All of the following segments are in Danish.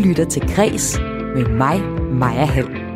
lytter til Græs med mig, Maja Hall.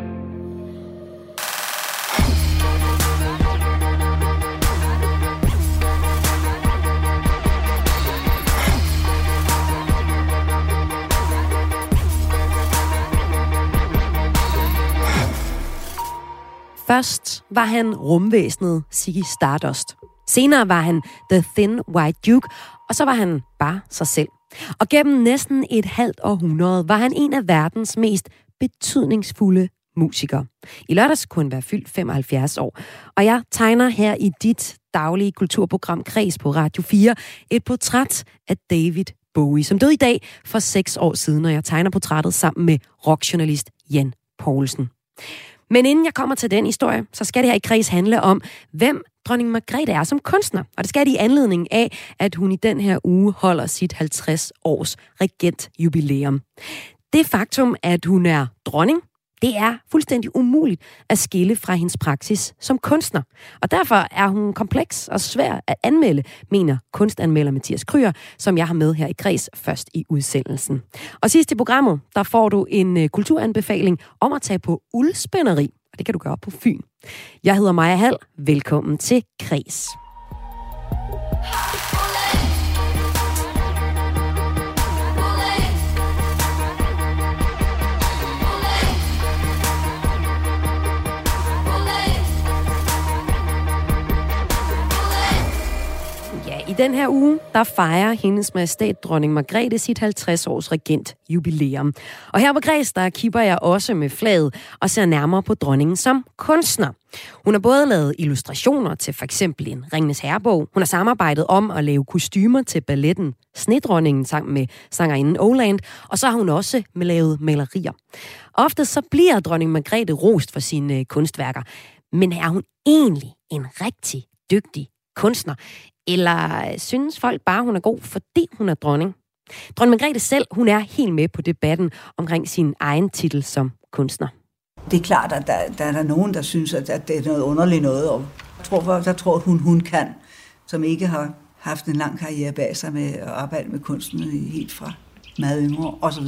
Først var han rumvæsenet Ziggy Stardust. Senere var han The Thin White Duke, og så var han bare sig selv. Og gennem næsten et halvt århundrede var han en af verdens mest betydningsfulde musikere. I lørdags kunne han være fyldt 75 år, og jeg tegner her i dit daglige kulturprogram Kreds på Radio 4 et portræt af David Bowie, som døde i dag for seks år siden, og jeg tegner portrættet sammen med rockjournalist Jan Poulsen. Men inden jeg kommer til den historie, så skal det her i kreds handle om, hvem dronning Margrethe er som kunstner. Og det skal det i anledning af, at hun i den her uge holder sit 50 års regentjubilæum. Det faktum, at hun er dronning, det er fuldstændig umuligt at skille fra hendes praksis som kunstner. Og derfor er hun kompleks og svær at anmelde, mener kunstanmelder Mathias Kryer, som jeg har med her i Græs først i udsendelsen. Og sidst i programmet, der får du en øh, kulturanbefaling om at tage på uldspænderi, og det kan du gøre på Fyn. Jeg hedder Maja Hall. Velkommen til Græs. I den her uge, der fejrer hendes majestæt dronning Margrethe sit 50-års regent jubilæum. Og her på Græs, der kipper jeg også med flaget og ser nærmere på dronningen som kunstner. Hun har både lavet illustrationer til for eksempel en Ringnes Herrebog. Hun har samarbejdet om at lave kostymer til balletten Snedronningen sammen med sangerinden Oland. Og så har hun også med lavet malerier. Ofte så bliver dronning Margrethe rost for sine kunstværker. Men er hun egentlig en rigtig dygtig kunstner? Eller synes folk bare, hun er god, fordi hun er dronning? Dronning Margrethe selv, hun er helt med på debatten omkring sin egen titel som kunstner. Det er klart, at der, der er der nogen, der synes, at, det er noget underligt noget. Og jeg tror, der tror hun, hun kan, som ikke har haft en lang karriere bag sig med at arbejde med kunsten helt fra meget yngre osv.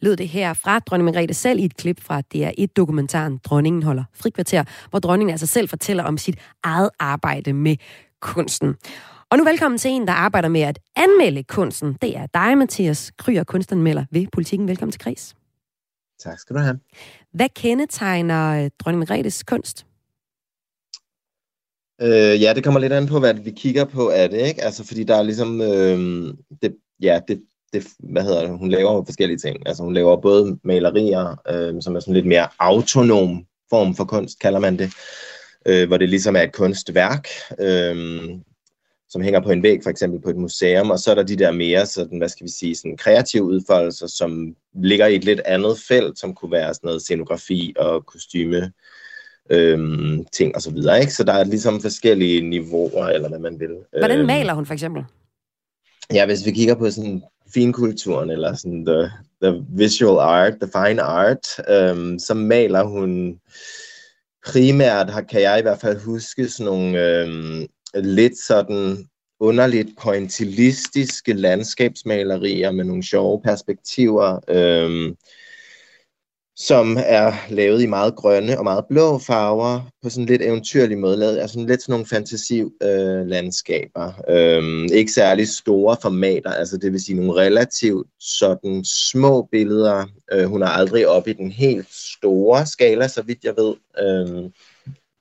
Lød det her fra dronning Margrethe selv i et klip fra DR1-dokumentaren Dronningen holder frikvarter, hvor dronningen altså selv fortæller om sit eget arbejde med kunsten. Og nu velkommen til en, der arbejder med at anmelde kunsten. Det er dig, Mathias Kryer, kunstanmelder ved Politiken. Velkommen til Kris. Tak skal du have. Hvad kendetegner øh, dronning Margrethes kunst? Øh, ja, det kommer lidt an på, hvad vi kigger på af det, ikke? Altså, fordi der er ligesom, øh, det, ja, det, det, hvad hedder det, hun laver forskellige ting. Altså, hun laver både malerier, øh, som er sådan lidt mere autonom form for kunst, kalder man det øh, hvor det ligesom er et kunstværk, øh, som hænger på en væg, for eksempel på et museum, og så er der de der mere sådan, hvad skal vi sige, sådan kreative udfoldelser, som ligger i et lidt andet felt, som kunne være sådan noget scenografi og kostyme, øhm, ting og så videre, ikke? Så der er ligesom forskellige niveauer, eller hvad man vil. Hvordan øhm, maler hun for eksempel? Ja, hvis vi kigger på sådan finkulturen, eller sådan the, the visual art, the fine art, øhm, så maler hun primært har, kan jeg i hvert fald huske sådan nogle øh, lidt sådan underligt pointillistiske landskabsmalerier med nogle sjove perspektiver. Øh, som er lavet i meget grønne og meget blå farver, på sådan lidt eventyrlig måde, lavet altså lidt sådan nogle fantasiv øh, landskaber. øhm, ikke særlig store formater, altså det vil sige nogle relativt sådan små billeder. Øh, hun er aldrig op i den helt store skala, så vidt jeg ved, øh,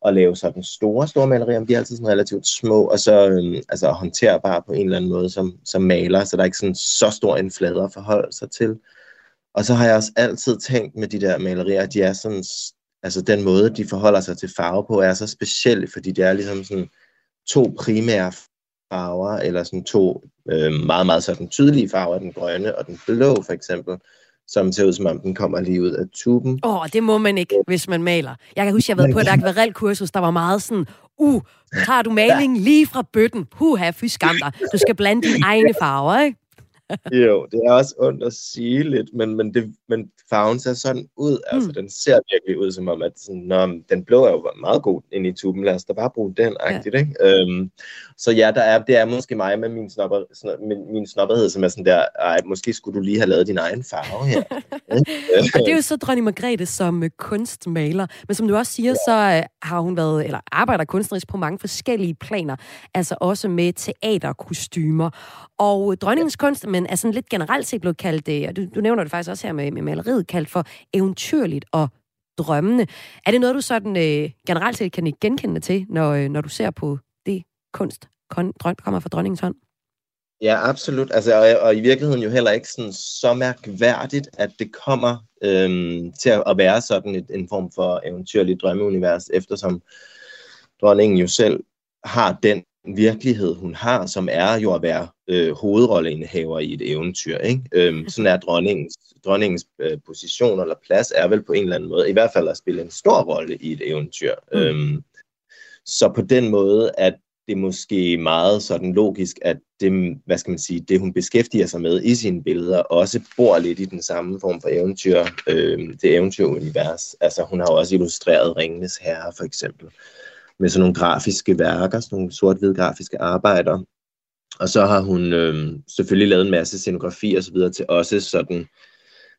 at lave sådan store, store malerier, men de er altid sådan relativt små, og så øh, altså håndterbare på en eller anden måde som, som maler, så der er ikke sådan så stor en flader at forholde sig til. Og så har jeg også altid tænkt med de der malerier, at de er sådan, altså den måde, de forholder sig til farve på, er så speciel, fordi det er ligesom sådan to primære farver, eller sådan to øh, meget, meget sådan tydelige farver, den grønne og den blå for eksempel, som ser ud som om den kommer lige ud af tuben. Åh, oh, det må man ikke, hvis man maler. Jeg kan huske, jeg har været på et akvarelkursus, der var meget sådan, uh, tager du maling lige fra bøtten, puha, fy skam dig. Du skal blande dine egne farver, ikke? Jo, det er også ondt at sige lidt, men, men, det, men farven ser sådan ud. Altså, mm. Altså, den ser virkelig ud som om, at sådan, når, den blå er jo meget god ind i tuben. Lad os da bare bruge den, agtigt, ja. ikke? Øhm, så ja, der er, det er måske mig med min, snopper, min, min snopperhed, som er sådan der, ej, måske skulle du lige have lavet din egen farve her. og det er jo så dronning Margrethe som øh, kunstmaler. Men som du også siger, ja. så øh, har hun været, eller arbejder kunstnerisk på mange forskellige planer. Altså også med teaterkostymer. Og dronningens kunst, men er sådan lidt generelt set blevet kaldt, det, og du, du nævner det faktisk også her med, med maleriet, kaldt for eventyrligt og drømmende. Er det noget, du sådan øh, generelt set kan genkende til, når, øh, når du ser på det kunst, kon, drøm, kommer fra dronningens hånd? Ja, absolut. Altså, og, og i virkeligheden jo heller ikke sådan så mærkværdigt, at det kommer øhm, til at være sådan et, en form for eventyrligt drømmeunivers, eftersom dronningen jo selv har den virkelighed, hun har, som er jo at være øh, hovedrolleindehaver i et eventyr. Ikke? Øhm, sådan er dronningens, dronningens øh, position eller plads er vel på en eller anden måde, i hvert fald at spille en stor rolle i et eventyr. Mm. Øhm, så på den måde at det måske meget sådan logisk, at det, hvad skal man sige, det hun beskæftiger sig med i sine billeder, også bor lidt i den samme form for eventyr, øh, det eventyrunivers. Altså hun har også illustreret Ringenes Herre for eksempel, med sådan nogle grafiske værker, sådan nogle sort-hvide grafiske arbejder. Og så har hun øh, selvfølgelig lavet en masse scenografi og så videre til også sådan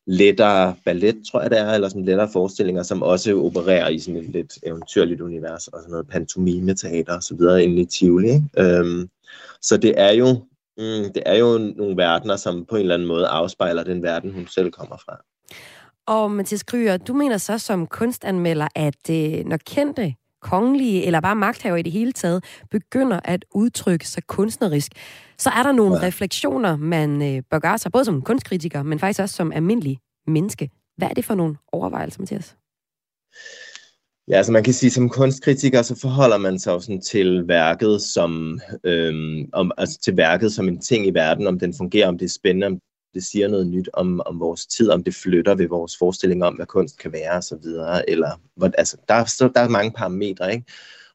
lettere ballet, tror jeg det er, eller sådan lettere forestillinger, som også opererer i sådan et lidt eventyrligt univers, og sådan noget pantomime-teater og så videre inde i Tivoli. Ikke? Øhm, så det er jo mm, det er jo nogle verdener, som på en eller anden måde afspejler den verden, hun selv kommer fra. Og Mathias Kryer, du mener så som kunstanmelder, at øh, når kendte kongelige eller bare magthaver i det hele taget begynder at udtrykke sig kunstnerisk, så er der nogle ja. refleksioner, man øh, bør gøre sig, både som kunstkritiker, men faktisk også som almindelig menneske. Hvad er det for nogle overvejelser, Mathias? Ja, altså man kan sige, som kunstkritiker, så forholder man sig jo sådan til værket som, øhm, om, altså til værket som en ting i verden, om den fungerer, om det er spændende, om det siger noget nyt om, om vores tid, om det flytter ved vores forestilling om, hvad kunst kan være og så videre, eller, hvor, altså, der, så, der er mange parametre, ikke?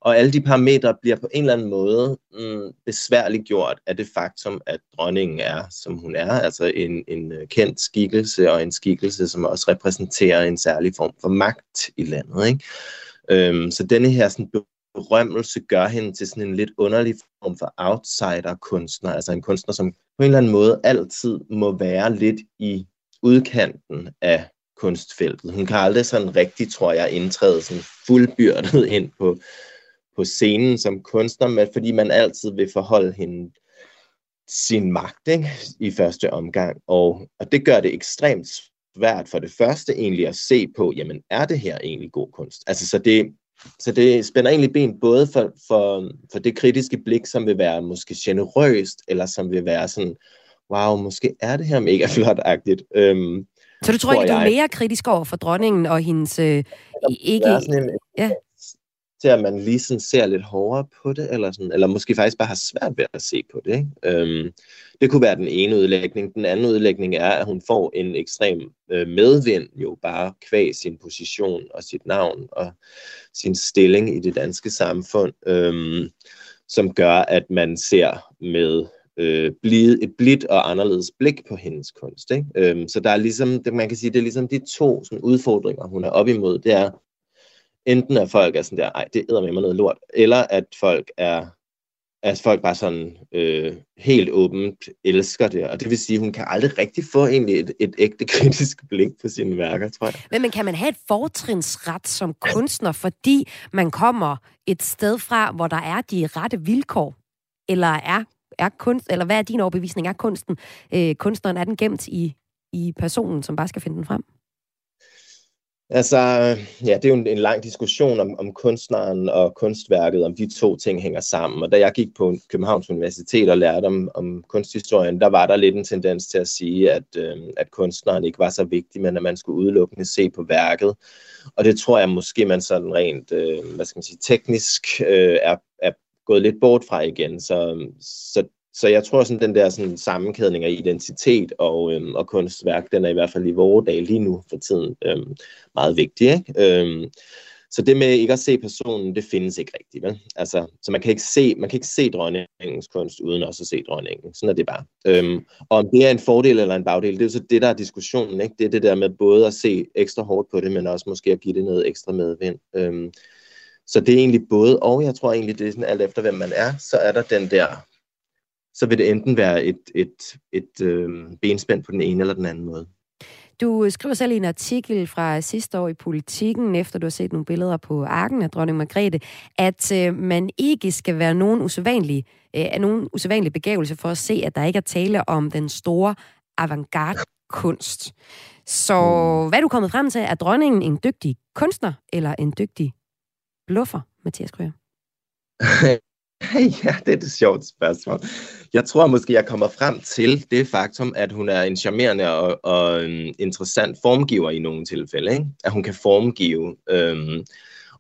Og alle de parametre bliver på en eller anden måde mm, besværligt gjort af det faktum, at dronningen er, som hun er, altså en, en øh, kendt skikkelse, og en skikkelse, som også repræsenterer en særlig form for magt i landet. Ikke? Øhm, så denne her sådan, berømmelse gør hende til sådan en lidt underlig form for outsider-kunstner, altså en kunstner, som på en eller anden måde altid må være lidt i udkanten af kunstfeltet. Hun kan aldrig sådan rigtig, tror jeg, indtræde sådan fuldbyrdet ind på, på scenen som kunstner, men fordi man altid vil forholde hende sin magt ikke? i første omgang. Og, og det gør det ekstremt svært for det første egentlig at se på, jamen er det her egentlig god kunst? Altså så det, så det spænder egentlig ben både for, for, for det kritiske blik, som vil være måske generøst, eller som vil være sådan, wow, måske er det her mega flot-agtigt. Øhm, så du tror ikke, du er mere kritisk over for dronningen og hendes... Øh, ikke... sådan en, ja til, at man lige sådan ser lidt hårdere på det, eller, sådan, eller måske faktisk bare har svært ved at se på det. Ikke? Øhm, det kunne være den ene udlægning. Den anden udlægning er, at hun får en ekstrem øh, medvind, jo bare kvæg sin position og sit navn og sin stilling i det danske samfund, øhm, som gør, at man ser med øh, blid, et blidt og anderledes blik på hendes kunst. Ikke? Øhm, så der er ligesom, man kan sige, det er ligesom de to sådan, udfordringer, hun er op imod. Det er, enten at folk er sådan der, ej, det æder med mig noget lort, eller at folk er at folk bare sådan øh, helt åbent elsker det. Og det vil sige, at hun kan aldrig rigtig få egentlig et, et ægte kritisk blik på sine værker, tror jeg. Men, men kan man have et fortrinsret som kunstner, fordi man kommer et sted fra, hvor der er de rette vilkår? Eller er, er kunst, eller hvad er din overbevisning? Er kunsten, øh, kunstneren, er den gemt i, i personen, som bare skal finde den frem? Altså, ja, det er jo en, en lang diskussion om, om kunstneren og kunstværket, om de to ting hænger sammen. Og da jeg gik på Københavns Universitet og lærte om, om kunsthistorien, der var der lidt en tendens til at sige, at, øh, at kunstneren ikke var så vigtig, men at man skulle udelukkende se på værket. Og det tror jeg måske, man sådan rent, øh, hvad skal man sige, teknisk øh, er, er gået lidt bort fra igen. Så, så så jeg tror, sådan den der sådan, sammenkædning af identitet og, øhm, og kunstværk, den er i hvert fald i vores dag lige nu for tiden øhm, meget vigtig. Ikke? Øhm, så det med ikke at se personen, det findes ikke rigtigt, vel? Altså, så man kan ikke se, man kan ikke se dronningens kunst, uden også at se dronningen. Sådan er det bare. Øhm, og om det er en fordel eller en bagdel, det er jo så det, der er diskussionen, ikke? Det er det der med både at se ekstra hårdt på det, men også måske at give det noget ekstra medvind. Øhm, så det er egentlig både, og jeg tror egentlig, det er sådan alt efter, hvem man er, så er der den der, så vil det enten være et, et, et, et øh, benspænd på den ene eller den anden måde. Du skriver selv i en artikel fra sidste år i Politiken, efter du har set nogle billeder på arken af dronning Margrethe, at øh, man ikke skal være nogen usædvanlig, øh, nogen usædvanlig begævelse for at se, at der ikke er tale om den store avantgarde-kunst. Så mm. hvad er du kommet frem til? Er dronningen en dygtig kunstner eller en dygtig bluffer, Mathias Krøger? ja, det er et sjovt spørgsmål. Jeg tror måske, jeg kommer frem til det faktum, at hun er en charmerende og, og en interessant formgiver i nogle tilfælde. Ikke? At hun kan formgive. Øhm,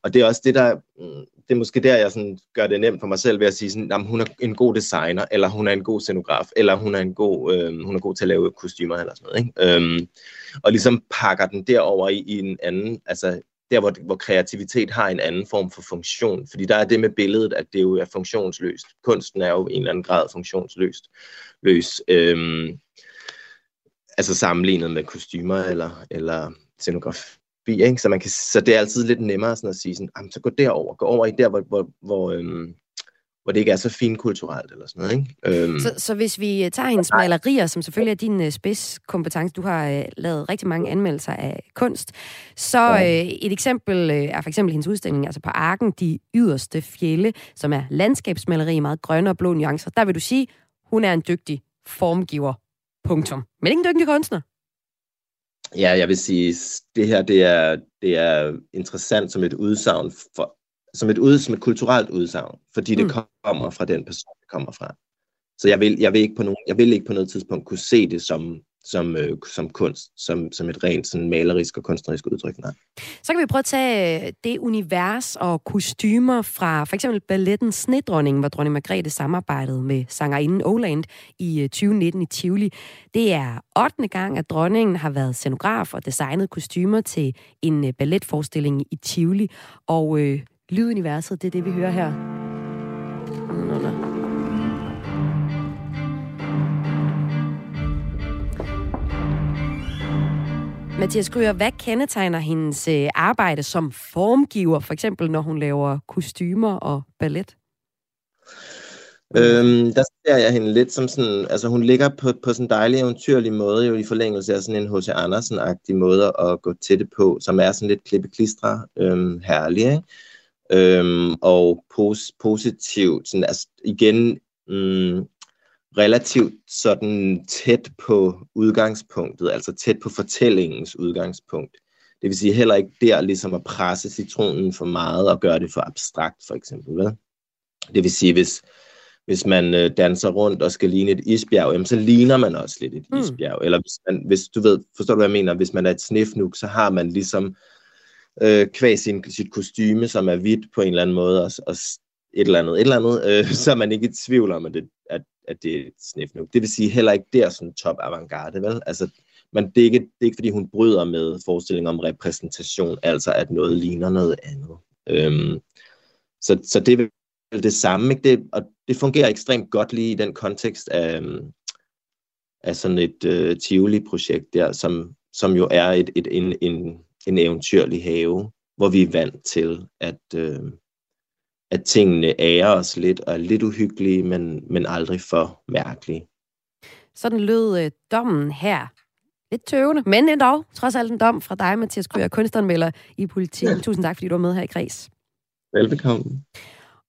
og det er også det, der... Mm, det er måske der, jeg sådan gør det nemt for mig selv ved at sige, sådan, at hun er en god designer, eller hun er en god scenograf, eller hun er, en god, øhm, hun er god til at lave kostymer eller sådan noget. Ikke? Øhm, og ligesom pakker den derover i, i en anden, altså der, hvor, hvor kreativitet har en anden form for funktion. Fordi der er det med billedet, at det jo er funktionsløst. Kunsten er jo i en eller anden grad funktionsløst. Løs, øhm, altså sammenlignet med kostymer eller, eller scenografi. Ikke? Så, man kan, så det er altid lidt nemmere sådan at sige, sådan, så gå derover, gå over i der, hvor, hvor, hvor, øhm, hvor det ikke er så finkulturelt eller sådan noget. Ikke? Øhm. Så, så hvis vi øh, tager hendes malerier, som selvfølgelig er din uh, spidskompetence, du har uh, lavet rigtig mange anmeldelser af kunst, så uh, et eksempel uh, er for eksempel hendes udstilling, altså på Arken, De Yderste Fjelle, som er landskabsmaleri i meget grønne og blå nuancer. Der vil du sige, hun er en dygtig formgiver. Punktum. Men ikke en dygtig kunstner. Ja, jeg vil sige, det her det er, det er interessant som et udsagn for som et, ud, som et kulturelt udsagn, fordi det mm. kommer fra den person, det kommer fra. Så jeg vil, jeg vil, ikke, på nogen, jeg vil ikke på noget tidspunkt kunne se det som, som, øh, som kunst, som, som et rent sådan malerisk og kunstnerisk udtryk. Nej. Så kan vi prøve at tage øh, det univers og kostymer fra for eksempel balletten Snedronningen, hvor dronning Margrethe samarbejdede med sangerinden Oland i 2019 øh, i Tivoli. Det er 8. gang, at dronningen har været scenograf og designet kostymer til en øh, balletforestilling i Tivoli. Og øh, Lyduniverset, det er det, vi hører her. Mathias Gryer, hvad kendetegner hendes øh, arbejde som formgiver, for eksempel når hun laver kostymer og ballet? Øhm, der ser jeg hende lidt som sådan, altså hun ligger på, på sådan en dejlig eventyrlig måde, jo i forlængelse af sådan en H.C. Andersen-agtig måde at gå til det på, som er sådan lidt klippe-klistre øhm, herlig, ikke? Øhm, og pos- positivt, sådan, altså igen mm, relativt sådan tæt på udgangspunktet, altså tæt på fortællingens udgangspunkt. Det vil sige heller ikke der ligesom at presse citronen for meget og gøre det for abstrakt, for eksempel. Vel? Det vil sige, hvis, hvis man øh, danser rundt og skal ligne et isbjerg, jamen, så ligner man også lidt et mm. isbjerg. Eller hvis, man, hvis du ved, forstår du, hvad jeg mener? Hvis man er et snifnuk, så har man ligesom øh, kvæg sin, sit kostyme, som er hvidt på en eller anden måde, og, og et eller andet, et eller andet, øh, så er man ikke i tvivl om, at det, at, at det er et snifnuk. Det vil sige heller ikke der sådan top avantgarde, vel? Altså, men det er, ikke, det er ikke, fordi hun bryder med forestillingen om repræsentation, altså at noget ligner noget andet. Øhm, så, så det er vel det samme, ikke? Det, og det fungerer ekstremt godt lige i den kontekst af, øhm, af sådan et øh, Tivoli-projekt der, som, som jo er et, et, en, en, en eventyrlig have, hvor vi er vant til, at, øh, at tingene ærer os lidt og er lidt uhyggelige, men, men aldrig for mærkelige. Sådan lød øh, dommen her. Lidt tøvende, men endda trods alt en dom fra dig, Mathias Kryer, kunstneranmelder i politikken. Tusind tak, fordi du var med her i Græs. Velbekomme.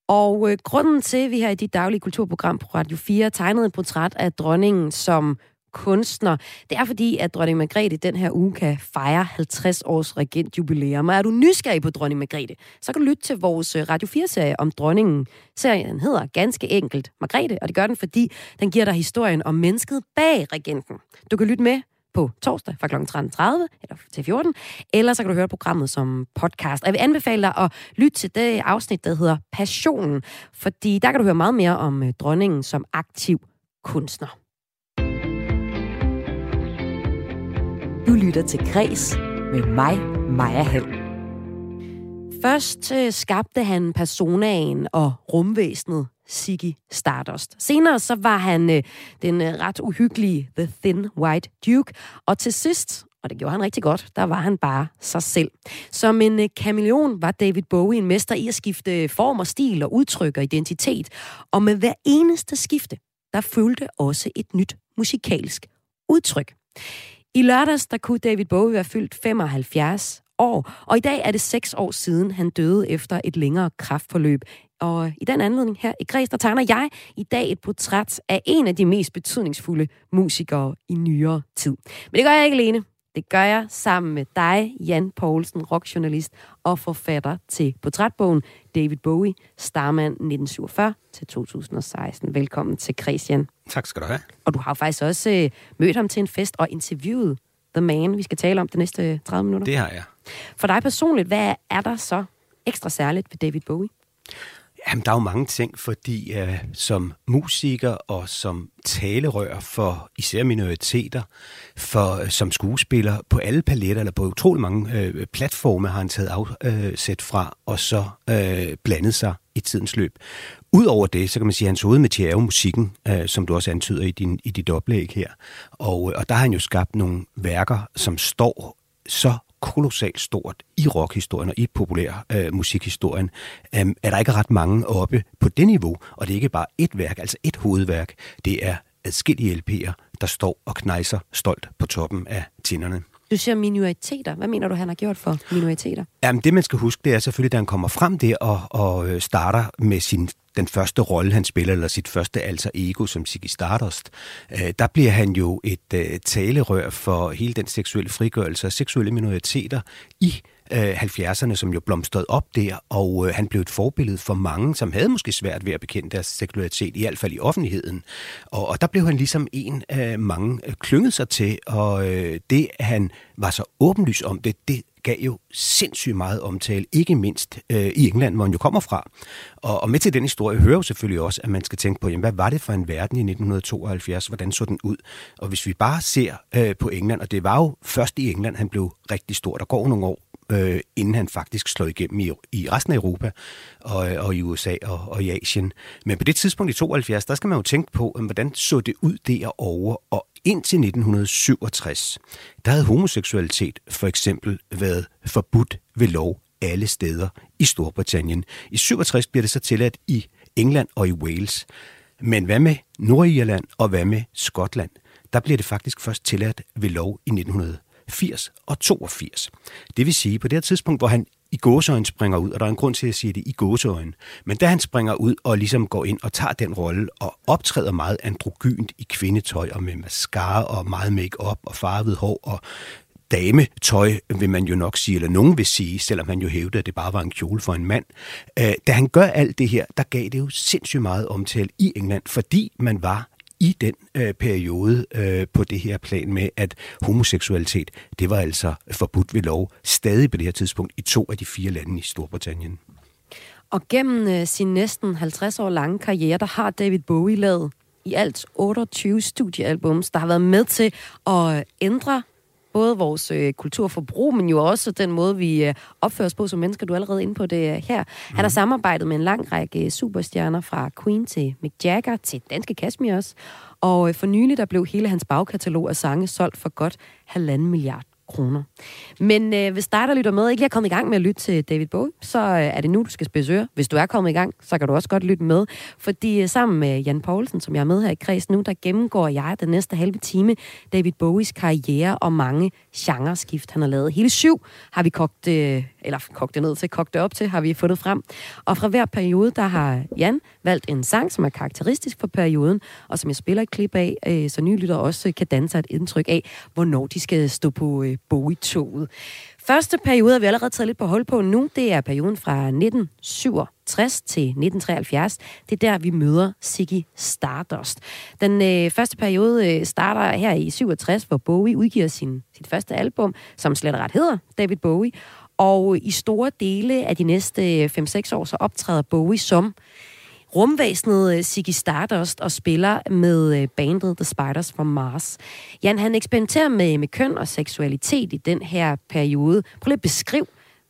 Og øh, grunden til, at vi her i dit daglige kulturprogram på Radio 4 tegnede et portræt af dronningen som kunstner. Det er fordi, at dronning Margrethe den her uge kan fejre 50 års regentjubilæum. Og er du nysgerrig på dronning Margrethe, så kan du lytte til vores øh, Radio 4-serie om dronningen. Serien hedder ganske enkelt Margrethe, og det gør den, fordi den giver dig historien om mennesket bag regenten. Du kan lytte med på torsdag fra kl. 13.30 eller til 14, eller så kan du høre programmet som podcast. Og jeg vil anbefale dig at lytte til det afsnit, der hedder Passionen, fordi der kan du høre meget mere om øh, dronningen som aktiv kunstner. Du lytter til Græs med mig, Maja Hall. Først øh, skabte han personaen og rumvæsenet Ziggy Stardust. Senere så var han øh, den øh, ret uhyggelige The Thin White Duke, og til sidst, og det gjorde han rigtig godt, der var han bare sig selv. Som en øh, kameleon var David Bowie en mester i at skifte form og stil og udtryk og identitet, og med hver eneste skifte, der følte også et nyt musikalsk udtryk. I lørdags, der kunne David Bowie være fyldt 75 år, og i dag er det seks år siden, han døde efter et længere kraftforløb. Og i den anledning her i Græs, der tegner jeg i dag et portræt af en af de mest betydningsfulde musikere i nyere tid. Men det gør jeg ikke alene. Det gør jeg sammen med dig, Jan Poulsen, rockjournalist og forfatter til portrætbogen David Bowie, Starman 1947 til 2016. Velkommen til Christian. Tak skal du have. Og du har faktisk også øh, mødt ham til en fest og interviewet The Man, vi skal tale om de næste 30 minutter. Det har jeg. For dig personligt, hvad er der så ekstra særligt ved David Bowie? Jamen, der er jo mange ting, fordi øh, som musiker og som talerør for især minoriteter, for øh, som skuespiller på alle paletter, eller på utrolig mange øh, platforme har han taget afsæt øh, fra, og så øh, blandet sig i tidens løb. Udover det, så kan man sige, at hans hovedmetier er jo musikken, øh, som du også antyder i, din, i dit oplæg her. Og, øh, og der har han jo skabt nogle værker, som står så kolossalt stort i rockhistorien og i populær øh, musikhistorien, øh, er der ikke ret mange oppe på det niveau, og det er ikke bare et værk, altså et hovedværk, det er adskillige LP'er, der står og knejser stolt på toppen af tinderne. Du siger minoriteter. Hvad mener du, han har gjort for minoriteter? Jamen, det man skal huske, det er selvfølgelig, da han kommer frem der og, og øh, starter med sin den første rolle, han spiller, eller sit første alter ego som Ziggy Stardust, øh, der bliver han jo et øh, talerør for hele den seksuelle frigørelse af seksuelle minoriteter i øh, 70'erne, som jo blomstrede op der, og øh, han blev et forbillede for mange, som havde måske svært ved at bekende deres seksualitet, i hvert fald i offentligheden. Og, og der blev han ligesom en af mange øh, klynget sig til, og øh, det, han var så åbenlys om det, det gav jo sindssygt meget omtale, ikke mindst øh, i England, hvor han jo kommer fra. Og, og med til den historie hører jo selvfølgelig også, at man skal tænke på, jamen, hvad var det for en verden i 1972? Hvordan så den ud? Og hvis vi bare ser øh, på England, og det var jo først i England, han blev rigtig stor. Der går nogle år, øh, inden han faktisk slår igennem i, i resten af Europa og, øh, og i USA og, og i Asien. Men på det tidspunkt i 72, der skal man jo tænke på, øh, hvordan så det ud derovre, og indtil 1967, der havde homoseksualitet for eksempel været forbudt ved lov alle steder i Storbritannien. I 67 bliver det så tilladt i England og i Wales. Men hvad med Nordirland og hvad med Skotland? Der bliver det faktisk først tilladt ved lov i 80 og 82. Det vil sige, på det her tidspunkt, hvor han i gåseøjen springer ud, og der er en grund til at sige det i gåseøjen, men da han springer ud og ligesom går ind og tager den rolle og optræder meget androgynt i kvindetøj og med mascara og meget make-up og farvet hår og dametøj, vil man jo nok sige, eller nogen vil sige, selvom han jo hævdede, at det bare var en kjole for en mand. Øh, da han gør alt det her, der gav det jo sindssygt meget omtale i England, fordi man var i den øh, periode øh, på det her plan med, at homoseksualitet, det var altså forbudt ved lov, stadig på det her tidspunkt i to af de fire lande i Storbritannien. Og gennem øh, sin næsten 50 år lange karriere, der har David Bowie lavet i alt 28 studiealbums, der har været med til at øh, ændre både vores øh, kulturforbrug, men jo også den måde, vi øh, opfører os på som mennesker. Du er allerede inde på det øh, her. Han har mhm. samarbejdet med en lang række superstjerner, fra Queen til Mick Jagger til Danske Kashmir også. Og øh, for nylig, der blev hele hans bagkatalog af sange solgt for godt halvanden milliard kroner. Men øh, hvis dig, der lytter med, ikke lige er kommet i gang med at lytte til David Bowie, så øh, er det nu, du skal spidse øre. Hvis du er kommet i gang, så kan du også godt lytte med. Fordi øh, sammen med Jan Poulsen, som jeg er med her i kreds nu, der gennemgår jeg den næste halve time David Bowies karriere og mange genreskift, han har lavet. Hele syv har vi kogt, øh, eller kogt det ned til, kogt det op til, har vi fundet frem. Og fra hver periode, der har Jan valgt en sang, som er karakteristisk for perioden, og som jeg spiller et klip af, øh, så nye lytter også kan danse et indtryk af, hvornår de skal stå på øh, Bowie-toget. Første periode har vi allerede taget lidt på hold på nu. Det er perioden fra 1967 til 1973. Det er der, vi møder Ziggy Stardust. Den øh, første periode øh, starter her i 67, hvor Bowie udgiver sin, sit første album, som slet ret hedder David Bowie. Og i store dele af de næste øh, 5-6 år, så optræder Bowie som rumvæsenet øh, Ziggy Stardust og spiller med øh, bandet The Spiders from Mars. Jan, han eksperimenterer med, med køn og seksualitet i den her periode. Prøv lige at beskrive,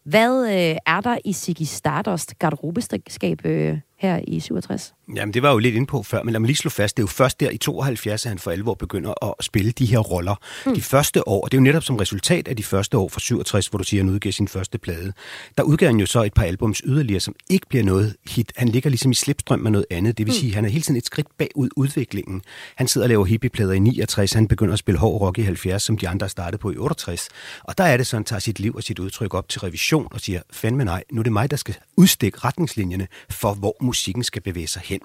Hvad øh, er der i Ziggy Stardust garderobeskab øh, her i 67? Jamen, det var jo lidt inde på før, men lad mig lige slå fast, det er jo først der i 72, at han for alvor begynder at spille de her roller. Mm. De første år, og det er jo netop som resultat af de første år fra 67, hvor du siger, at han udgiver sin første plade. Der udgiver han jo så et par albums yderligere, som ikke bliver noget hit. Han ligger ligesom i slipstrøm med noget andet. Det vil mm. sige, at han er hele tiden et skridt bagud udviklingen. Han sidder og laver hippieplader i 69, han begynder at spille hård rock i 70, som de andre startede på i 68. Og der er det så, han tager sit liv og sit udtryk op til revision og siger, fandme nej, nu er det mig, der skal udstikke retningslinjerne for, hvor musikken skal bevæge sig hen.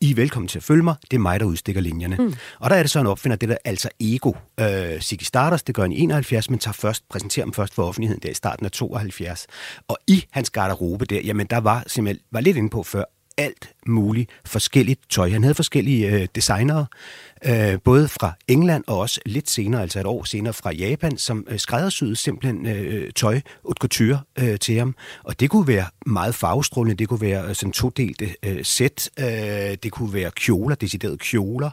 I er velkommen til at følge mig, det er mig, der udstikker linjerne. Mm. Og der er det så, han opfinder det der altså ego. Øh, Ziggy Stardust, det gør han i 71, men tager først, præsenterer ham først for offentligheden der i starten af 72. Og i hans garderobe der, jamen der var simpelthen, var lidt inde på før, alt muligt forskelligt tøj. Han havde forskellige øh, designere, øh, både fra England og også lidt senere, altså et år senere fra Japan, som øh, skræddersyede simpelthen øh, tøj, haute couture øh, til ham. Og det kunne være meget farvestrålende, det kunne være øh, sådan todelte øh, sæt, øh, det kunne være kjoler, deciderede kjoler,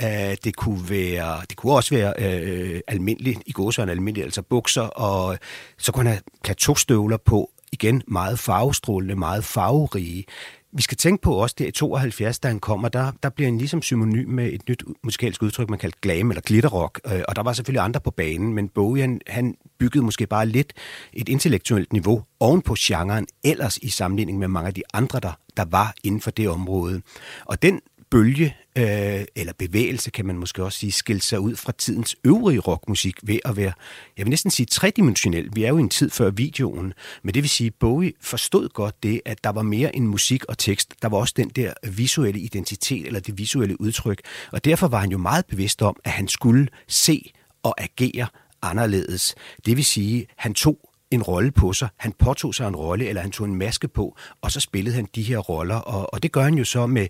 øh, det kunne være, det kunne også være øh, almindeligt, i gåsøjne almindeligt, altså bukser, og så kunne han have plateaustøvler på, igen meget farvestrålende, meget farverige. Vi skal tænke på også der i 72, da han kommer, der, der bliver han ligesom synonym med et nyt musikalsk udtryk, man kaldte glam eller glitterrock. Øh, og der var selvfølgelig andre på banen, men Bowie han, han byggede måske bare lidt et intellektuelt niveau oven på genren, ellers i sammenligning med mange af de andre, der, der var inden for det område. Og den bølge øh, eller bevægelse, kan man måske også sige, skilte sig ud fra tidens øvrige rockmusik ved at være, jeg vil næsten sige tredimensionel. Vi er jo i en tid før videoen, men det vil sige, Bowie forstod godt det, at der var mere end musik og tekst. Der var også den der visuelle identitet, eller det visuelle udtryk. Og derfor var han jo meget bevidst om, at han skulle se og agere anderledes. Det vil sige, han tog en rolle på sig. Han påtog sig en rolle, eller han tog en maske på, og så spillede han de her roller. Og, og det gør han jo så med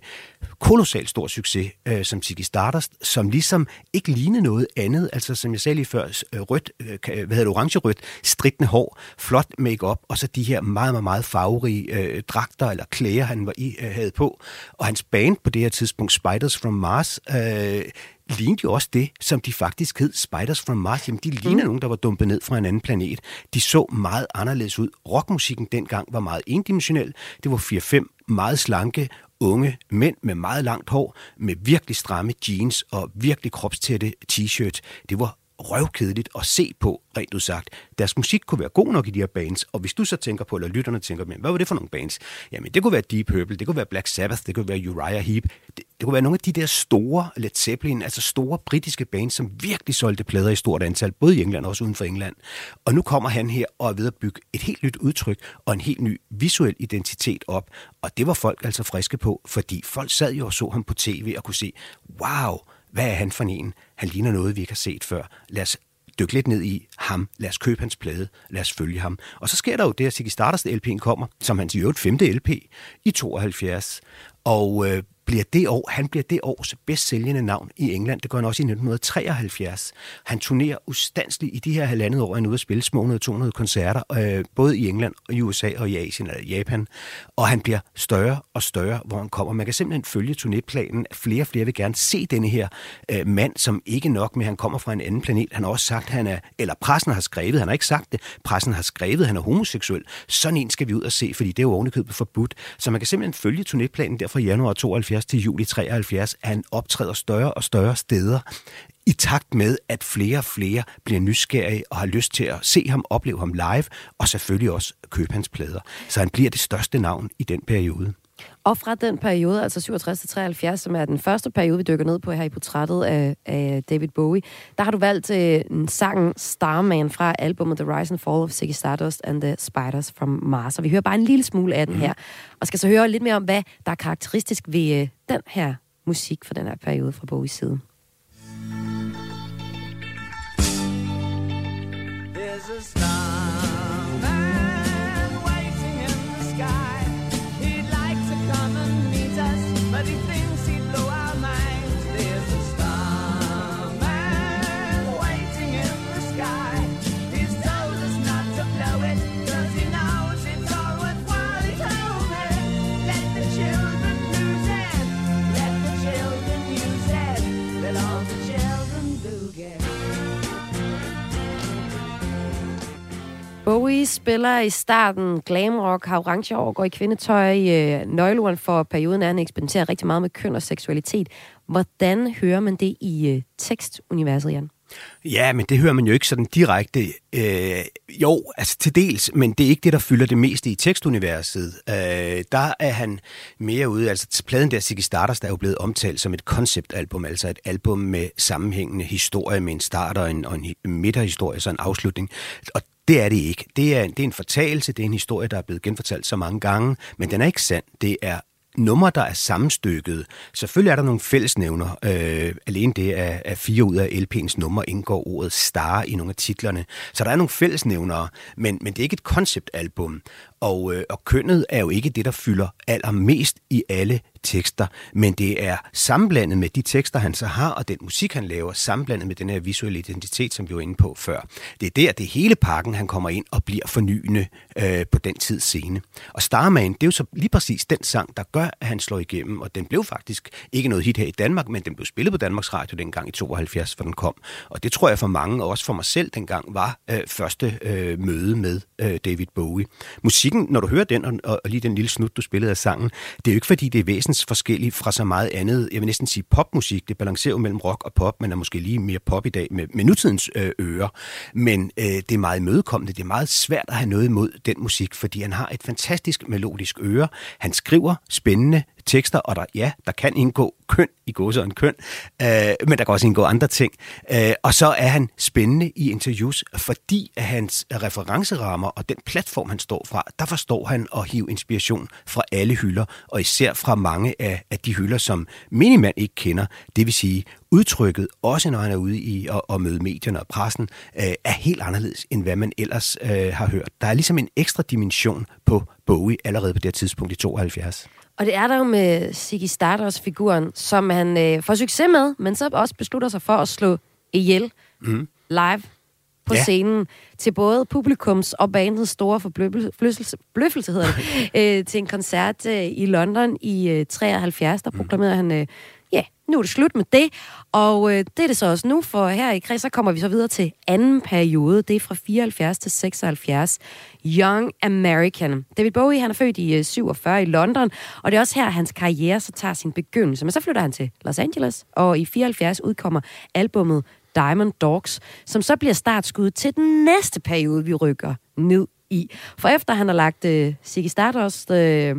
kolossalt stor succes, øh, som Ziggy Stardust, som ligesom ikke ligner noget andet. Altså, som jeg sagde lige før, øh, rødt, øh, øh, hvad hedder det, orange-rødt, stridende hår, flot makeup og så de her meget, meget, meget farverige øh, dragter eller klæder, han var i, øh, havde på. Og hans band på det her tidspunkt, Spiders from Mars, øh, lignede jo også det, som de faktisk hed Spiders from Mars. Jamen, de lignede mm. nogen, der var dumpet ned fra en anden planet. De så meget anderledes ud. Rockmusikken dengang var meget endimensionel. Det var 4-5 meget slanke, unge mænd med meget langt hår, med virkelig stramme jeans og virkelig kropstætte t-shirts. Det var røvkedeligt at se på, rent udsagt. Deres musik kunne være god nok i de her bands, og hvis du så tænker på, eller lytterne tænker, men hvad var det for nogle bands? Jamen, det kunne være Deep Purple, det kunne være Black Sabbath, det kunne være Uriah Heep, det, det kunne være nogle af de der store Led Zeppelin, altså store britiske bands, som virkelig solgte plader i stort antal, både i England og også uden for England. Og nu kommer han her og er ved at bygge et helt nyt udtryk og en helt ny visuel identitet op, og det var folk altså friske på, fordi folk sad jo og så ham på tv og kunne se, wow, hvad er han for en? Han ligner noget, vi ikke har set før. Lad os dykke lidt ned i ham. Lad os købe hans plade. Lad os følge ham. Og så sker der jo det, at Ziggy Stardust LP'en kommer, som hans i øvrigt femte LP i 72. Og øh, bliver det år, han bliver det års bedst sælgende navn i England. Det gør han også i 1973. Han turnerer ustandsligt i de her halvandet år, han er ude at spille små 200 koncerter, øh, både i England og i USA og i Asien og Japan. Og han bliver større og større, hvor han kommer. Man kan simpelthen følge turnéplanen. Flere og flere vil gerne se denne her øh, mand, som ikke nok med, han kommer fra en anden planet. Han har også sagt, han er, eller pressen har skrevet, han har ikke sagt det, pressen har skrevet, han er homoseksuel. Sådan en skal vi ud og se, fordi det er jo ovenikøbet forbudt. Så man kan simpelthen følge turnéplanen der fra januar 72 73 til juli 73, at han optræder større og større steder i takt med, at flere og flere bliver nysgerrige og har lyst til at se ham, opleve ham live, og selvfølgelig også købe hans plader. Så han bliver det største navn i den periode. Og fra den periode, altså 67 til 73, som er den første periode, vi dykker ned på her i portrættet af, af David Bowie, der har du valgt øh, sangen Starman fra albumet The Rise and Fall of Ziggy Stardust and the Spiders from Mars. Og vi hører bare en lille smule af den her, og skal så høre lidt mere om, hvad der er karakteristisk ved øh, den her musik fra den her periode fra Bowies side. everything Bowie spiller i starten glamrock, har orange år, går i kvindetøj. Øh, nøgleorden for perioden er, at han eksperimenterer rigtig meget med køn og seksualitet. Hvordan hører man det i øh, tekstuniverset, Jan? Ja, men det hører man jo ikke sådan direkte. Øh, jo, altså til dels, men det er ikke det, der fylder det meste i tekstuniverset. Øh, der er han mere ude, altså pladen der, Ziggy Stardust, er jo blevet omtalt som et konceptalbum, altså et album med sammenhængende historie, med en start og en, og en midterhistorie, så en afslutning. Og det er det ikke. Det er, det er en fortalelse, det er en historie, der er blevet genfortalt så mange gange, men den er ikke sand. Det er numre, der er sammenstykket. Selvfølgelig er der nogle fællesnævner. Øh, alene det, at, at fire ud af LP'ens numre indgår ordet star i nogle af titlerne. Så der er nogle fællesnævnere, men, men det er ikke et konceptalbum. Og, øh, og kønnet er jo ikke det, der fylder allermest i alle tekster, men det er sammenblandet med de tekster, han så har, og den musik, han laver, sammenblandet med den her visuelle identitet, som vi var inde på før. Det er der, det hele pakken, han kommer ind og bliver fornyende øh, på den tids scene. Og Starman, det er jo så lige præcis den sang, der gør, at han slår igennem, og den blev faktisk ikke noget hit her i Danmark, men den blev spillet på Danmarks Radio dengang i 72, hvor den kom. Og det tror jeg for mange, og også for mig selv dengang, var øh, første øh, møde med øh, David Bowie. Musik Musikken, når du hører den, og, og lige den lille snut, du spillede af sangen, det er jo ikke fordi, det er væsens forskelligt fra så meget andet, jeg vil næsten sige popmusik. Det balancerer jo mellem rock og pop, men er måske lige mere pop i dag med, med nutidens øh, ører. Men øh, det er meget mødekommende. Det er meget svært at have noget imod den musik, fordi han har et fantastisk melodisk øre. Han skriver spændende tekster, og der, ja, der kan indgå køn i en køn, øh, men der kan også indgå andre ting. Øh, og så er han spændende i interviews, fordi af hans referencerammer og den platform, han står fra, der forstår han at hive inspiration fra alle hylder, og især fra mange af, af de hylder, som minimand ikke kender. Det vil sige, udtrykket, også når han er ude i at, at møde medierne og pressen, øh, er helt anderledes, end hvad man ellers øh, har hørt. Der er ligesom en ekstra dimension på Bowie allerede på det tidspunkt i 72. Og det er der jo med Ziggy Stardust-figuren, som han øh, får succes med, men så også beslutter sig for at slå ihjel mm. live på ja. scenen til både publikums og bandets store forbløffelse, hedder det, øh, til en koncert øh, i London i øh, 73, der mm. proklamerede han øh, ja, nu er det slut med det. Og øh, det er det så også nu, for her i Kreds, så kommer vi så videre til anden periode. Det er fra 74 til 76. Young American. David Bowie, han er født i øh, 47 i London, og det er også her, hans karriere så tager sin begyndelse. Men så flytter han til Los Angeles, og i 74 udkommer albummet Diamond Dogs, som så bliver startskud til den næste periode, vi rykker ned i. For efter han har lagt øh, Ziggy Stardust... Øh,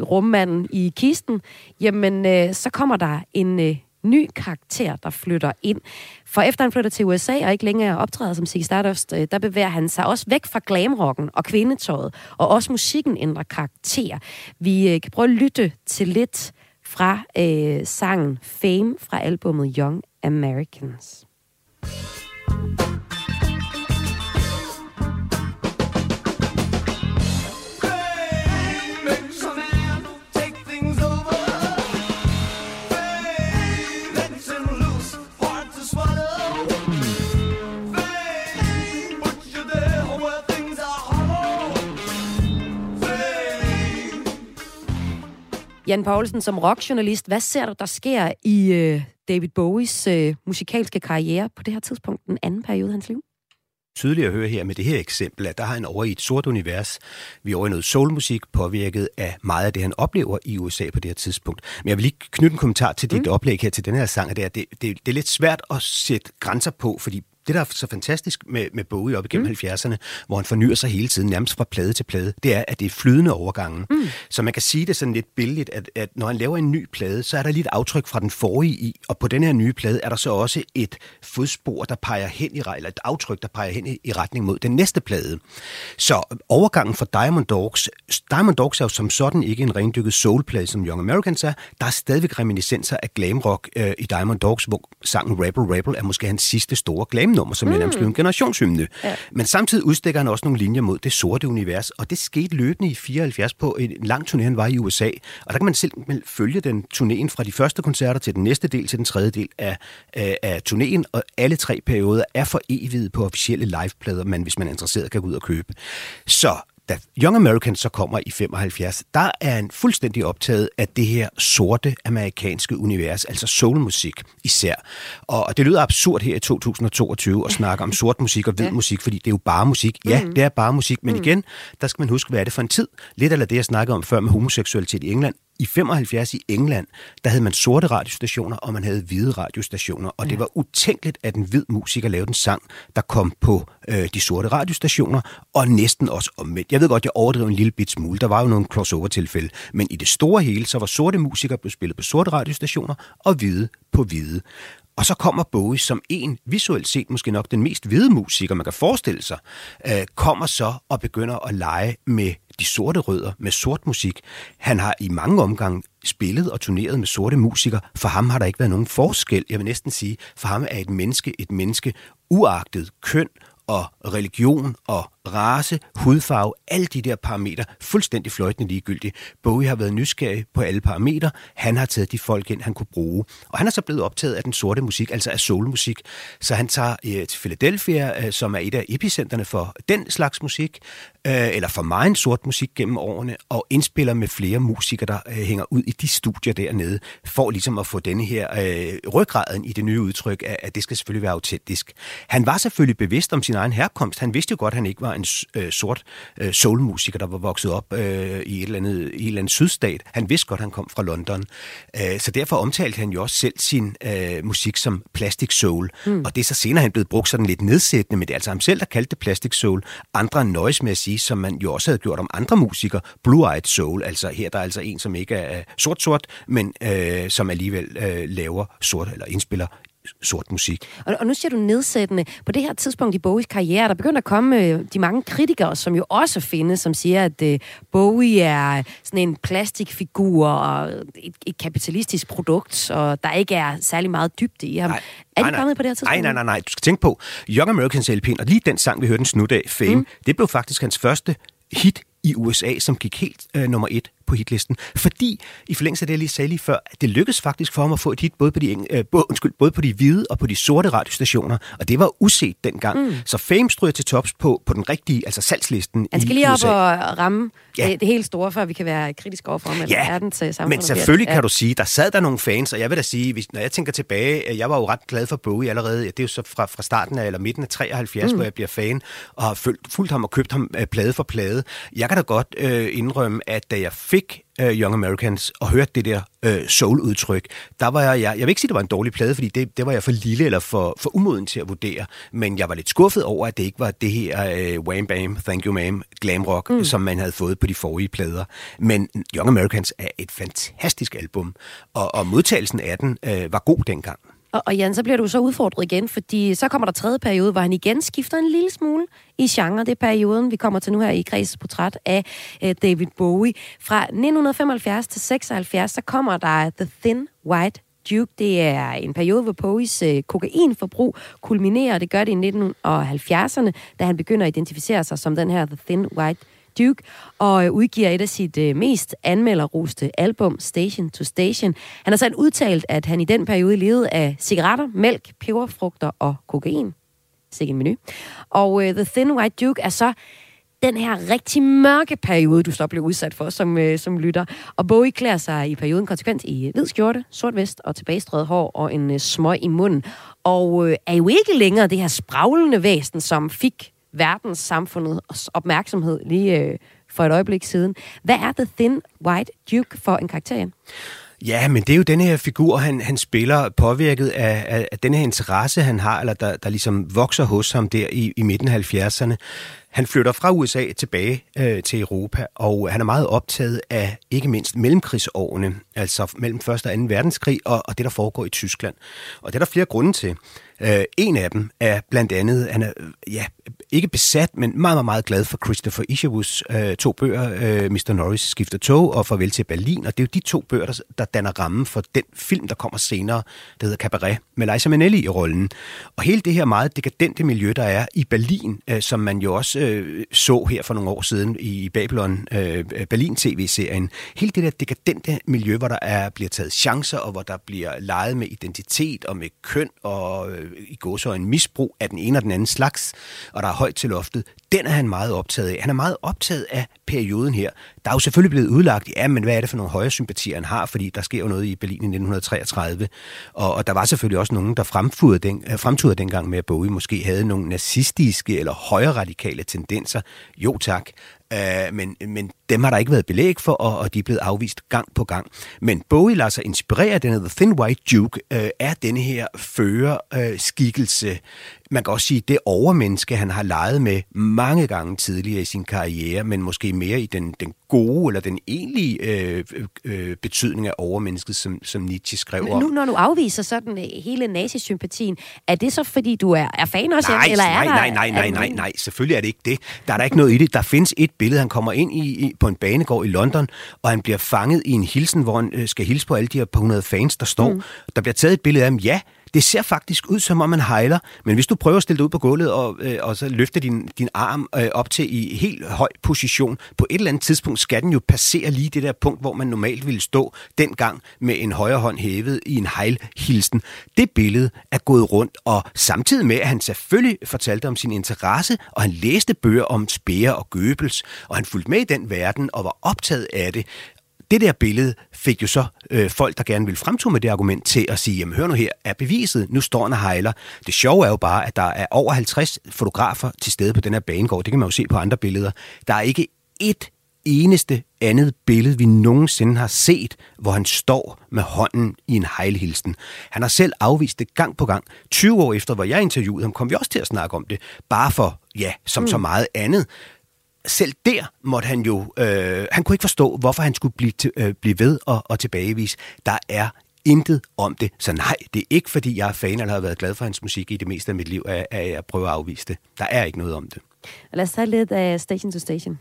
rummanden i kisten, jamen øh, så kommer der en øh, ny karakter, der flytter ind. For efter han flytter til USA og ikke længere optræder som Ziggy Stardust, øh, der bevæger han sig også væk fra glamrocken og kvindetøjet, og også musikken ændrer karakter. Vi øh, kan prøve at lytte til lidt fra øh, sangen Fame fra albumet Young Americans. Jan Poulsen, som rockjournalist, hvad ser du, der sker i øh, David Bowies øh, musikalske karriere på det her tidspunkt, den anden periode af hans liv? tydeligt at høre her med det her eksempel, at der har han over i et sort univers. Vi er over i noget soulmusik, påvirket af meget af det, han oplever i USA på det her tidspunkt. Men jeg vil lige knytte en kommentar til dit mm. oplæg her til den her sang, at det, er, det, det, det er lidt svært at sætte grænser på, fordi det, der er så fantastisk med, med Bowie op igennem mm. 70'erne, hvor han fornyer sig hele tiden, nærmest fra plade til plade, det er, at det er flydende overgangen. Mm. Så man kan sige det sådan lidt billigt, at, at når han laver en ny plade, så er der lidt aftryk fra den forrige i, og på den her nye plade er der så også et fodspor, der peger hen i, eller et aftryk, der peger hen i, i retning mod den næste plade. Så overgangen fra Diamond Dogs, Diamond Dogs er jo som sådan ikke en rendykket soulplade, som Young Americans er. Der er stadigvæk reminiscenser af glam rock øh, i Diamond Dogs, hvor sangen Rebel Rebel er måske hans sidste store glam nummer, som mm. er nærmest en generationshymne. Ja. Men samtidig udstikker han også nogle linjer mod det sorte univers, og det skete løbende i 74 på en lang turné, han var i USA. Og der kan man simpelthen følge den turnéen fra de første koncerter til den næste del til den tredje del af, af, af turnéen, og alle tre perioder er for evigt på officielle liveplader, man hvis man er interesseret kan gå ud og købe. Så da Young Americans så kommer i 75, der er han fuldstændig optaget af det her sorte amerikanske univers, altså soulmusik især. Og det lyder absurd her i 2022 at snakke om sort musik og hvid ja. musik, fordi det er jo bare musik. Ja, mm. det er bare musik, men mm. igen, der skal man huske, hvad er det for en tid? Lidt eller det, jeg snakkede om før med homoseksualitet i England i 75 i England, der havde man sorte radiostationer, og man havde hvide radiostationer. Og ja. det var utænkeligt, at en hvid musiker lavede en sang, der kom på øh, de sorte radiostationer, og næsten også omvendt. Jeg ved godt, jeg overdrev en lille bit smule. Der var jo nogle crossover-tilfælde. Men i det store hele, så var sorte musikere blevet spillet på sorte radiostationer, og hvide på hvide. Og så kommer Bowie som en, visuelt set måske nok den mest hvide musiker, man kan forestille sig, øh, kommer så og begynder at lege med de sorte rødder, med sort musik. Han har i mange omgange spillet og turneret med sorte musikere. For ham har der ikke været nogen forskel. Jeg vil næsten sige, for ham er et menneske et menneske uagtet køn og religion og race, hudfarve, alle de der parametre, fuldstændig fløjtende ligegyldige. Bowie har været nysgerrig på alle parametre. Han har taget de folk ind, han kunne bruge. Og han er så blevet optaget af den sorte musik, altså af soulmusik. Så han tager øh, til Philadelphia, øh, som er et af epicenterne for den slags musik, øh, eller for meget en sort musik gennem årene, og indspiller med flere musikere, der øh, hænger ud i de studier dernede, for ligesom at få denne her øh, ryggraden i det nye udtryk, at, at det skal selvfølgelig være autentisk. Han var selvfølgelig bevidst om sin egen herkomst. Han vidste jo godt, at han ikke var en øh, sort øh, soulmusiker, der var vokset op øh, i, et eller andet, i et eller andet sydstat. Han vidste godt, at han kom fra London. Øh, så derfor omtalte han jo også selv sin øh, musik som plastic soul. Mm. Og det er så senere han blevet brugt sådan lidt nedsættende, men det er altså ham selv, der kaldte det plastic soul. Andre nøjes med at sige, som man jo også havde gjort om andre musikere, blue-eyed soul. Altså her der er altså en, som ikke er sort-sort, men øh, som alligevel øh, laver sort eller indspiller sort musik. Og, og nu siger du nedsættende. På det her tidspunkt i Bowies karriere, der begynder at komme øh, de mange kritikere, som jo også findes, som siger, at øh, Bowie er sådan en plastikfigur og et, et kapitalistisk produkt, og der ikke er særlig meget dybde i ham. Nej. Er de kommet på det her tidspunkt? Nej, nej, nej, nej. Du skal tænke på, Young Americans LP'en, og lige den sang, vi hørte en snud af, Fame, mm. det blev faktisk hans første hit i USA, som gik helt øh, nummer et på hitlisten. Fordi, i forlængelse af det, jeg lige sagde lige før, det lykkedes faktisk for ham at få et hit både på de, øh, både, undskyld, både på de hvide og på de sorte radiostationer, og det var uset dengang. Mm. Så Fame stryger til tops på, på den rigtige, altså salgslisten Han skal lige op og ramme ja. det, det helt store, før vi kan være kritiske overfor ham. Ja, er den til men selvfølgelig kan du sige, der sad der nogle fans, og jeg vil da sige, hvis, når jeg tænker tilbage, øh, jeg var jo ret glad for Bowie allerede, det er jo så fra, fra starten af, eller midten af 73, mm. hvor jeg bliver fan, og har fulgt, fulgt ham og købt ham øh, plade for plade. Jeg kan da godt øh, indrømme, at da jeg fik uh, Young Americans og hørte det der uh, soul-udtryk, der var jeg, jeg, jeg vil ikke sige, det var en dårlig plade, fordi det, det var jeg for lille eller for, for umoden til at vurdere, men jeg var lidt skuffet over, at det ikke var det her uh, Wham Bam, Thank You Ma'am, glam rock, mm. som man havde fået på de forrige plader. Men Young Americans er et fantastisk album, og, og modtagelsen af den uh, var god dengang. Og, og Jan, så bliver du så udfordret igen, fordi så kommer der tredje periode, hvor han igen skifter en lille smule i genre. Det er perioden, vi kommer til nu her i Græs portræt af uh, David Bowie. Fra 1975 til 76, så kommer der The Thin White Duke. Det er en periode, hvor Bowies uh, kokainforbrug kulminerer. Det gør det i 1970'erne, da han begynder at identificere sig som den her The Thin White Duke, og øh, udgiver et af sit øh, mest anmelderroste album, Station to Station. Han har selv udtalt, at han i den periode levede af cigaretter, mælk, peberfrugter og kokain. Sikke en menu. Og uh, The Thin White Duke er så den her rigtig mørke periode, du så blev udsat for som, øh, som lytter. Og Bowie klæder sig i perioden konsekvent i hvid skjorte, sort vest og tilbagestrøget hår og en øh, smøg i munden. Og øh, er jo ikke længere det her spraglende væsen, som fik verdenssamfundets opmærksomhed lige øh, for et øjeblik siden. Hvad er The Thin White Duke for en karakter, Ja, men det er jo den her figur, han, han spiller, påvirket af, af, af den her interesse, han har, eller der, der ligesom vokser hos ham der i, i midten af 70'erne. Han flytter fra USA tilbage øh, til Europa, og han er meget optaget af ikke mindst mellemkrigsårene, altså mellem 1. og 2. verdenskrig, og, og det, der foregår i Tyskland. Og det er der flere grunde til. Øh, en af dem er blandt andet, han er ja, ikke besat, men meget, meget, meget glad for Christopher Isherwoods øh, to bøger, øh, Mr. Norris skifter tog og Farvel til Berlin, og det er jo de to bøger, der, der danner rammen for den film, der kommer senere, der hedder Cabaret, med Liza Minnelli i rollen. Og hele det her meget dekadente miljø, der er i Berlin, øh, som man jo også øh, så her for nogle år siden i Babylon, øh, Berlin-tv-serien, hele det der dekadente miljø, hvor der er, bliver taget chancer, og hvor der bliver leget med identitet og med køn og øh, i en misbrug af den ene og den anden slags, og der er højt til loftet den er han meget optaget af. Han er meget optaget af perioden her. Der er jo selvfølgelig blevet udlagt, ja, men hvad er det for nogle højre sympatier, han har, fordi der sker jo noget i Berlin i 1933, og, og der var selvfølgelig også nogen, der fremturede, den, øh, fremturede dengang med, at Bowie måske havde nogle nazistiske eller højre radikale tendenser. Jo tak, Uh, men, men dem har der ikke været belæg for, og, og de er blevet afvist gang på gang. Men Bowie lader sig inspirere af denne The Thin White Duke, øh, uh, er denne her førerskikkelse. Uh, man kan også sige, det overmenneske, han har leget med mange gange tidligere i sin karriere, men måske mere i den, den gode eller den egentlige øh, øh, betydning af overmennesket, som, som Nietzsche skrev om. Nu, når du afviser sådan øh, hele nazisympatien, er det så, fordi du er, er fan også? Nej, eller er nej, der, nej, nej, nej, nej, nej, selvfølgelig er det ikke det. Der er der ikke noget i det. Der findes et billede, han kommer ind i, i på en banegård i London, og han bliver fanget i en hilsen, hvor han øh, skal hilse på alle de her par hundrede fans, der står. Mm. Der bliver taget et billede af ham, ja, det ser faktisk ud, som om man hejler, men hvis du prøver at stille dig ud på gulvet og, øh, og så løfte din, din arm øh, op til i helt høj position, på et eller andet tidspunkt skal den jo passere lige det der punkt, hvor man normalt ville stå dengang med en højre hånd hævet i en hejlhilsen. Det billede er gået rundt, og samtidig med, at han selvfølgelig fortalte om sin interesse, og han læste bøger om Speer og Goebbels, og han fulgte med i den verden og var optaget af det, det der billede fik jo så øh, folk, der gerne ville fremtue med det argument, til at sige, jamen hør nu her, er beviset, nu står han og hejler. Det sjove er jo bare, at der er over 50 fotografer til stede på den her banegård. Det kan man jo se på andre billeder. Der er ikke et eneste andet billede, vi nogensinde har set, hvor han står med hånden i en hejlhilsen. Han har selv afvist det gang på gang. 20 år efter, hvor jeg interviewede ham, kom vi også til at snakke om det. Bare for, ja, som mm. så meget andet selv der måtte han jo, øh, han kunne ikke forstå, hvorfor han skulle blive, til, øh, blive ved og, og tilbagevis. Der er intet om det. Så nej, det er ikke fordi, jeg er fan eller har været glad for hans musik i det meste af mit liv, at, at jeg prøver at afvise det. Der er ikke noget om det. Lad os tage lidt af Station to Station.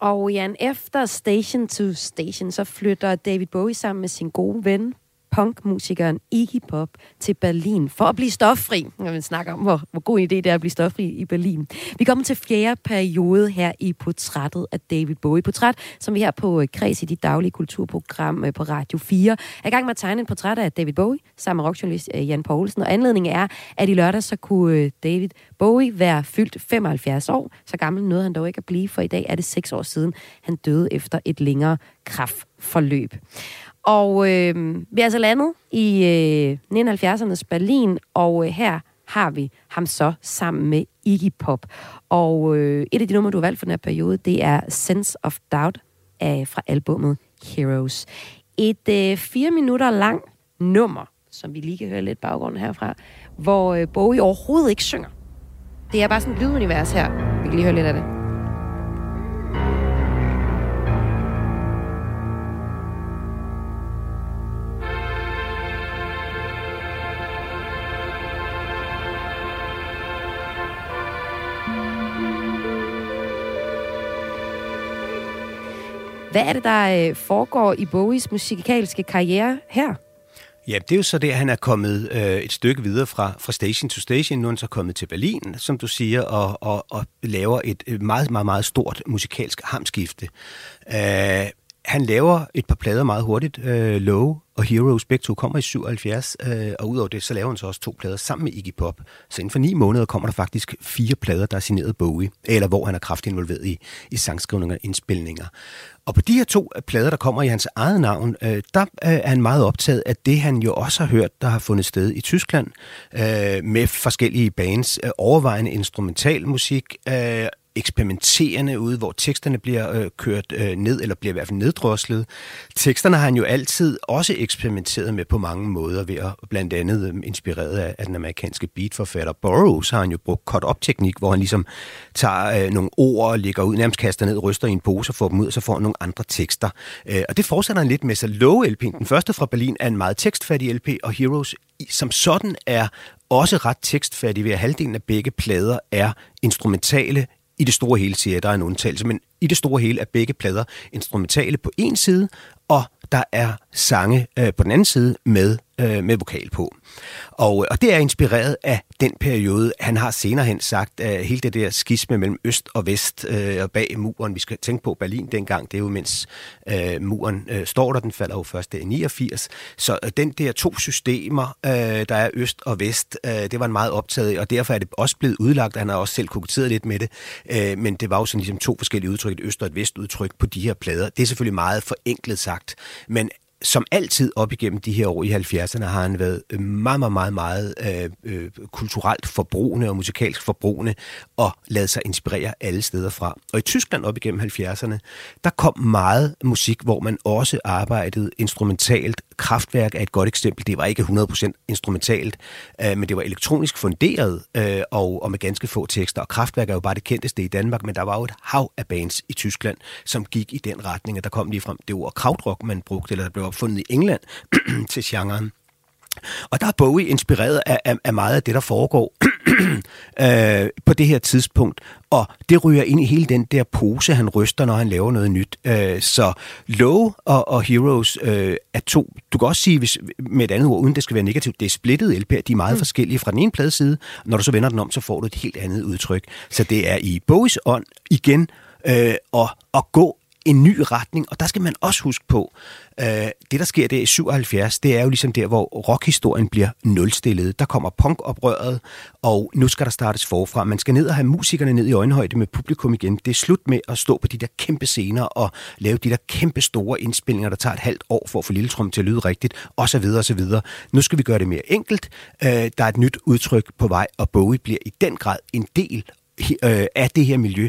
Og Jan, efter Station to Station, så flytter David Bowie sammen med sin gode ven, punkmusikeren Iggy Pop, til Berlin for at blive stoffri. Når vi snakker om, hvor, hvor god en idé det er at blive stoffri i Berlin. Vi kommer til fjerde periode her i portrættet af David Bowie. Portræt, som vi her på øh, Kreds i dit daglige kulturprogram øh, på Radio 4 er i gang med at tegne en portræt af David Bowie sammen med rockjournalist øh, Jan Poulsen. Og anledningen er, at i lørdag så kunne David Bowie være fyldt 75 år. Så gammel nåede han dog ikke at blive, for i dag er det seks år siden, han døde efter et længere kraftforløb. Og øh, vi er altså landet i øh, 1970'ernes Berlin, og øh, her har vi ham så sammen med Iggy Pop. Og øh, et af de numre, du har valgt for den her periode, det er Sense of Doubt af, fra albummet Heroes. Et øh, fire minutter lang nummer, som vi lige kan høre lidt baggrund herfra, hvor øh, Bowie overhovedet ikke synger. Det er bare sådan et lydunivers her. Vi kan lige høre lidt af det. Hvad er det, der øh, foregår i Bowies musikalske karriere her? Ja, det er jo så det, at han er kommet øh, et stykke videre fra, fra station to station. Nu er han så kommet til Berlin, som du siger, og, og, og laver et meget, meget, meget stort musikalsk hamskifte. Øh, han laver et par plader meget hurtigt. Øh, Low og Heroes, begge to kommer i 77, øh, og udover det, så laver han så også to plader sammen med Iggy Pop. Så inden for ni måneder kommer der faktisk fire plader, der er signeret Bowie, eller hvor han er kraftigt involveret i, i sangskrivninger og indspilninger. Og på de her to plader, der kommer i hans eget navn, øh, der øh, er han meget optaget af det, han jo også har hørt, der har fundet sted i Tyskland, øh, med forskellige bands, øh, overvejende instrumental musik, øh, eksperimenterende ude, hvor teksterne bliver øh, kørt øh, ned, eller bliver i hvert fald neddroslet. Teksterne har han jo altid også eksperimenteret med på mange måder, ved at blandt andet øh, inspireret af, af den amerikanske beatforfatter Burroughs, har han jo brugt cut-up-teknik, hvor han ligesom tager øh, nogle ord og lægger ud, nærmest kaster ned, ryster i en pose og får dem ud, og så får han nogle andre tekster. Øh, og det fortsætter han lidt med, så Low LP'en, den første fra Berlin, er en meget tekstfattig LP, og Heroes som sådan er også ret tekstfattig ved at halvdelen af begge plader er instrumentale i det store hele siger jeg, der er en undtagelse, men i det store hele er begge plader instrumentale på en side, og der er sange øh, på den anden side med øh, med vokal på. Og, øh, og det er inspireret af den periode. Han har senere hen sagt, at hele det der skisme mellem øst og vest øh, og bag muren, vi skal tænke på Berlin dengang, det er jo mens øh, muren øh, står der, den falder jo først i 89. Så øh, den der to systemer, øh, der er øst og vest, øh, det var han meget optaget af, og derfor er det også blevet udlagt, han har også selv koketteret lidt med det, øh, men det var jo sådan ligesom to forskellige udtryk, et øst og et vest udtryk på de her plader. Det er selvfølgelig meget forenklet sagt, men som altid op igennem de her år i 70'erne har han været meget, meget, meget, meget øh, øh kulturelt forbrugende og musikalsk forbrugende og lavet sig inspirere alle steder fra. Og i Tyskland op igennem 70'erne, der kom meget musik, hvor man også arbejdede instrumentalt. Kraftværk er et godt eksempel. Det var ikke 100% instrumentalt, øh, men det var elektronisk funderet øh, og, og med ganske få tekster. Og Kraftværk er jo bare det kendteste i Danmark, men der var jo et hav af bands i Tyskland, som gik i den retning, at der kom lige frem det ord krautrock, man brugte, eller der blev opfundet i England til genren. Og der er Bowie inspireret af, af, af meget af det, der foregår øh, på det her tidspunkt. Og det ryger ind i hele den der pose, han ryster, når han laver noget nyt. Øh, så Low og, og Heroes øh, er to, du kan også sige, hvis, med et andet ord, uden det skal være negativt, det er splittet LP'er, de er meget mm. forskellige fra den ene pladeside. Når du så vender den om, så får du et helt andet udtryk. Så det er i Bowies ånd igen øh, at, at gå en ny retning, og der skal man også huske på, øh, det der sker der i 77, det er jo ligesom der, hvor rockhistorien bliver nulstillet. Der kommer punkoprøret, og nu skal der startes forfra. Man skal ned og have musikerne ned i øjenhøjde med publikum igen. Det er slut med at stå på de der kæmpe scener og lave de der kæmpe store indspilninger, der tager et halvt år for at få Lille Trum til at lyde rigtigt, osv. osv. Nu skal vi gøre det mere enkelt. Øh, der er et nyt udtryk på vej, og Bowie bliver i den grad en del øh, af det her miljø,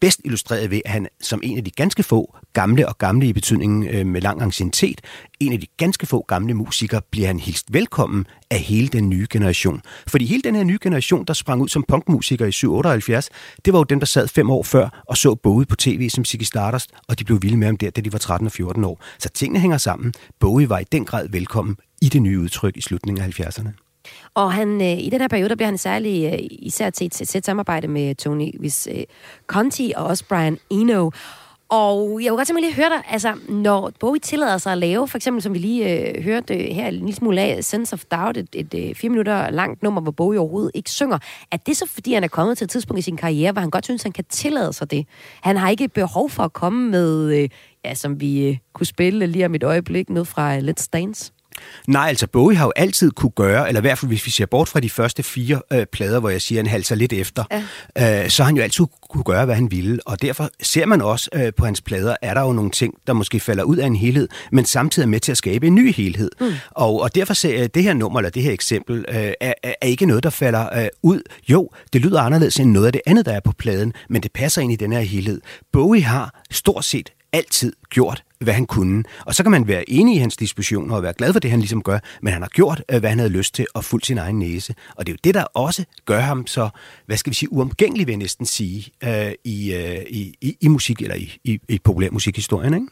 bedst illustreret ved, at han som en af de ganske få gamle og gamle i betydningen øh, med lang anciennitet, en af de ganske få gamle musikere, bliver han hilst velkommen af hele den nye generation. Fordi hele den her nye generation, der sprang ud som punkmusikere i 778, det var jo dem, der sad fem år før og så Bowie på tv som Ziggy Stardust, og de blev vilde med ham der, da de var 13 og 14 år. Så tingene hænger sammen. Bowie var i den grad velkommen i det nye udtryk i slutningen af 70'erne. Og han, øh, i den her periode, der bliver han særlig øh, især til et tæt samarbejde med Tony Visconti øh, og også Brian Eno. Og jeg kunne godt simpelthen lige høre dig, altså, når Bowie tillader sig at lave, for eksempel som vi lige øh, hørte her en lille smule af, Sense of Doubt, et, et, et fire minutter langt nummer, hvor Bowie overhovedet ikke synger, er det så fordi, han er kommet til et tidspunkt i sin karriere, hvor han godt synes, han kan tillade sig det? Han har ikke behov for at komme med, øh, ja, som vi øh, kunne spille lige om et øjeblik, ned fra øh, Let's Dance? Nej, altså Bowie har jo altid kunne gøre, eller i hvert fald hvis vi ser bort fra de første fire øh, plader, hvor jeg siger, han halser lidt efter, ja. øh, så har han jo altid kunne gøre, hvad han ville. Og derfor ser man også øh, på hans plader, er der jo nogle ting, der måske falder ud af en helhed, men samtidig er med til at skabe en ny helhed. Mm. Og, og derfor ser jeg, det her nummer, eller det her eksempel, øh, er, er ikke noget, der falder øh, ud. Jo, det lyder anderledes end noget af det andet, der er på pladen, men det passer ind i den her helhed. Bowie har stort set altid gjort, hvad han kunne. Og så kan man være enig i hans dispositioner og være glad for det, han ligesom gør, men han har gjort, øh, hvad han havde lyst til og fuldt sin egen næse. Og det er jo det, der også gør ham så, hvad skal vi sige, uomgængelig, vil jeg næsten sige, øh, i, øh, i, i, i musik eller i, i, i populær musikhistorien, ikke?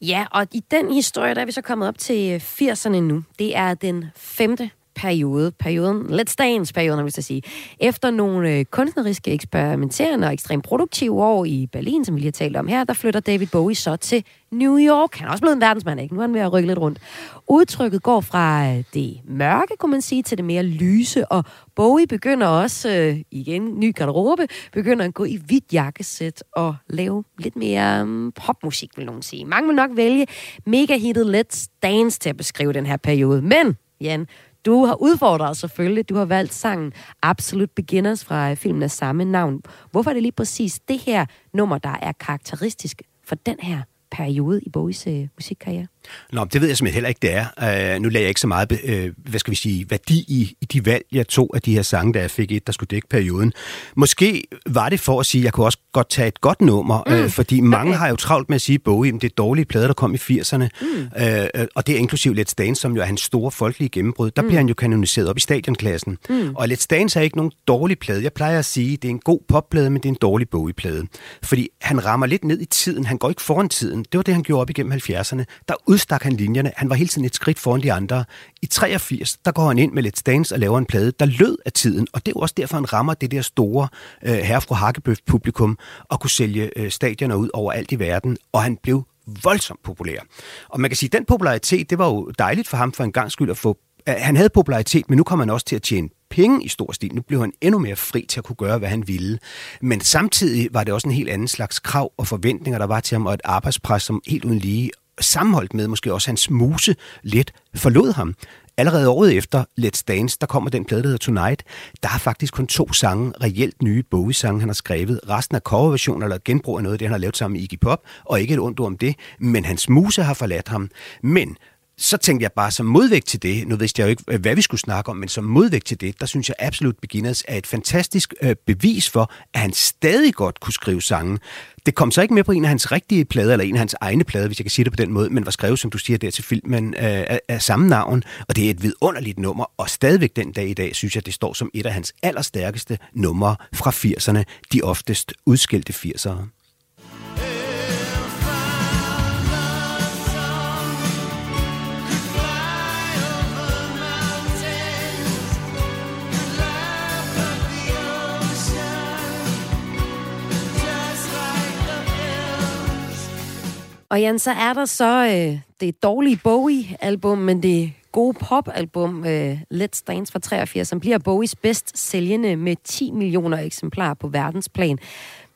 Ja, og i den historie, der er vi så kommet op til øh, 80'erne nu. Det er den femte periode, perioden, Let's Dance-perioden, hvis jeg sige. Efter nogle øh, kunstneriske, eksperimenterende og ekstremt produktive år i Berlin, som vi lige har talt om her, der flytter David Bowie så til New York. Han er også blevet en verdensmand, ikke? Nu er han ved at rykke lidt rundt. Udtrykket går fra øh, det mørke, kunne man sige, til det mere lyse, og Bowie begynder også, øh, igen, ny garderobe, begynder at gå i hvidt jakkesæt og lave lidt mere mm, popmusik, vil nogen sige. Mange vil nok vælge mega-hittet Let's Dance til at beskrive den her periode, men Jan, du har udfordret os selvfølgelig. Du har valgt sangen Absolute Beginners fra øh, filmen af samme navn. Hvorfor er det lige præcis det her nummer, der er karakteristisk for den her periode i Bowies øh, musikkarriere? Nå, det ved jeg simpelthen heller ikke, det er. Uh, nu lagde jeg ikke så meget, uh, hvad skal vi sige, værdi i, i de valg, jeg tog af de her sange, der jeg fik et, der skulle dække perioden. Måske var det for at sige, at jeg kunne også godt tage et godt nummer, mm. uh, fordi mange okay. har jo travlt med at sige, Bowie, det er dårlige plader, der kom i 80'erne, mm. uh, og det er inklusiv Let's Dance, som jo er hans store folkelige gennembrud. Der mm. bliver han jo kanoniseret op i stadionklassen. Mm. Og Let's Dance er ikke nogen dårlig plade. Jeg plejer at sige, det er en god popplade, men det er en dårlig Bowie-plade. Fordi han rammer lidt ned i tiden. Han går ikke foran tiden. Det var det, han gjorde op igennem 70'erne. Der udstak han linjerne. Han var hele tiden et skridt foran de andre. I 83, der går han ind med Let's Dance og laver en plade, der lød af tiden. Og det er også derfor, han rammer det der store øh, herre fra Hakkebøf publikum og kunne sælge øh, stadioner ud over alt i verden. Og han blev voldsomt populær. Og man kan sige, at den popularitet, det var jo dejligt for ham for en gang skyld at få han havde popularitet, men nu kom han også til at tjene penge i stor stil. Nu blev han endnu mere fri til at kunne gøre, hvad han ville. Men samtidig var det også en helt anden slags krav og forventninger, der var til ham, og et arbejdspres, som helt uden lige sammenholdt med måske også hans muse lidt forlod ham. Allerede året efter Let's Dance, der kommer den plade, der hedder Tonight, der har faktisk kun to sange, reelt nye Bowie-sange, han har skrevet. Resten er coverversioner eller genbrug af noget af det, han har lavet sammen med Iggy Pop, og ikke et ondt ord om det. Men hans muse har forladt ham. Men så tænkte jeg bare som modvægt til det, nu vidste jeg jo ikke, øh, hvad vi skulle snakke om, men som modvægt til det, der synes jeg absolut Beginners er et fantastisk øh, bevis for, at han stadig godt kunne skrive sange. Det kom så ikke med på en af hans rigtige plader, eller en af hans egne plader, hvis jeg kan sige det på den måde, men var skrevet, som du siger, der til filmen øh, af, af samme navn, og det er et vidunderligt nummer, og stadigvæk den dag i dag, synes jeg, det står som et af hans allerstærkeste numre fra 80'erne, de oftest udskilte 80'ere. Og Jan, så er der så øh, det dårlige Bowie-album, men det gode pop-album øh, Let's Dance fra 83, som bliver Bowies bedst sælgende med 10 millioner eksemplarer på verdensplan.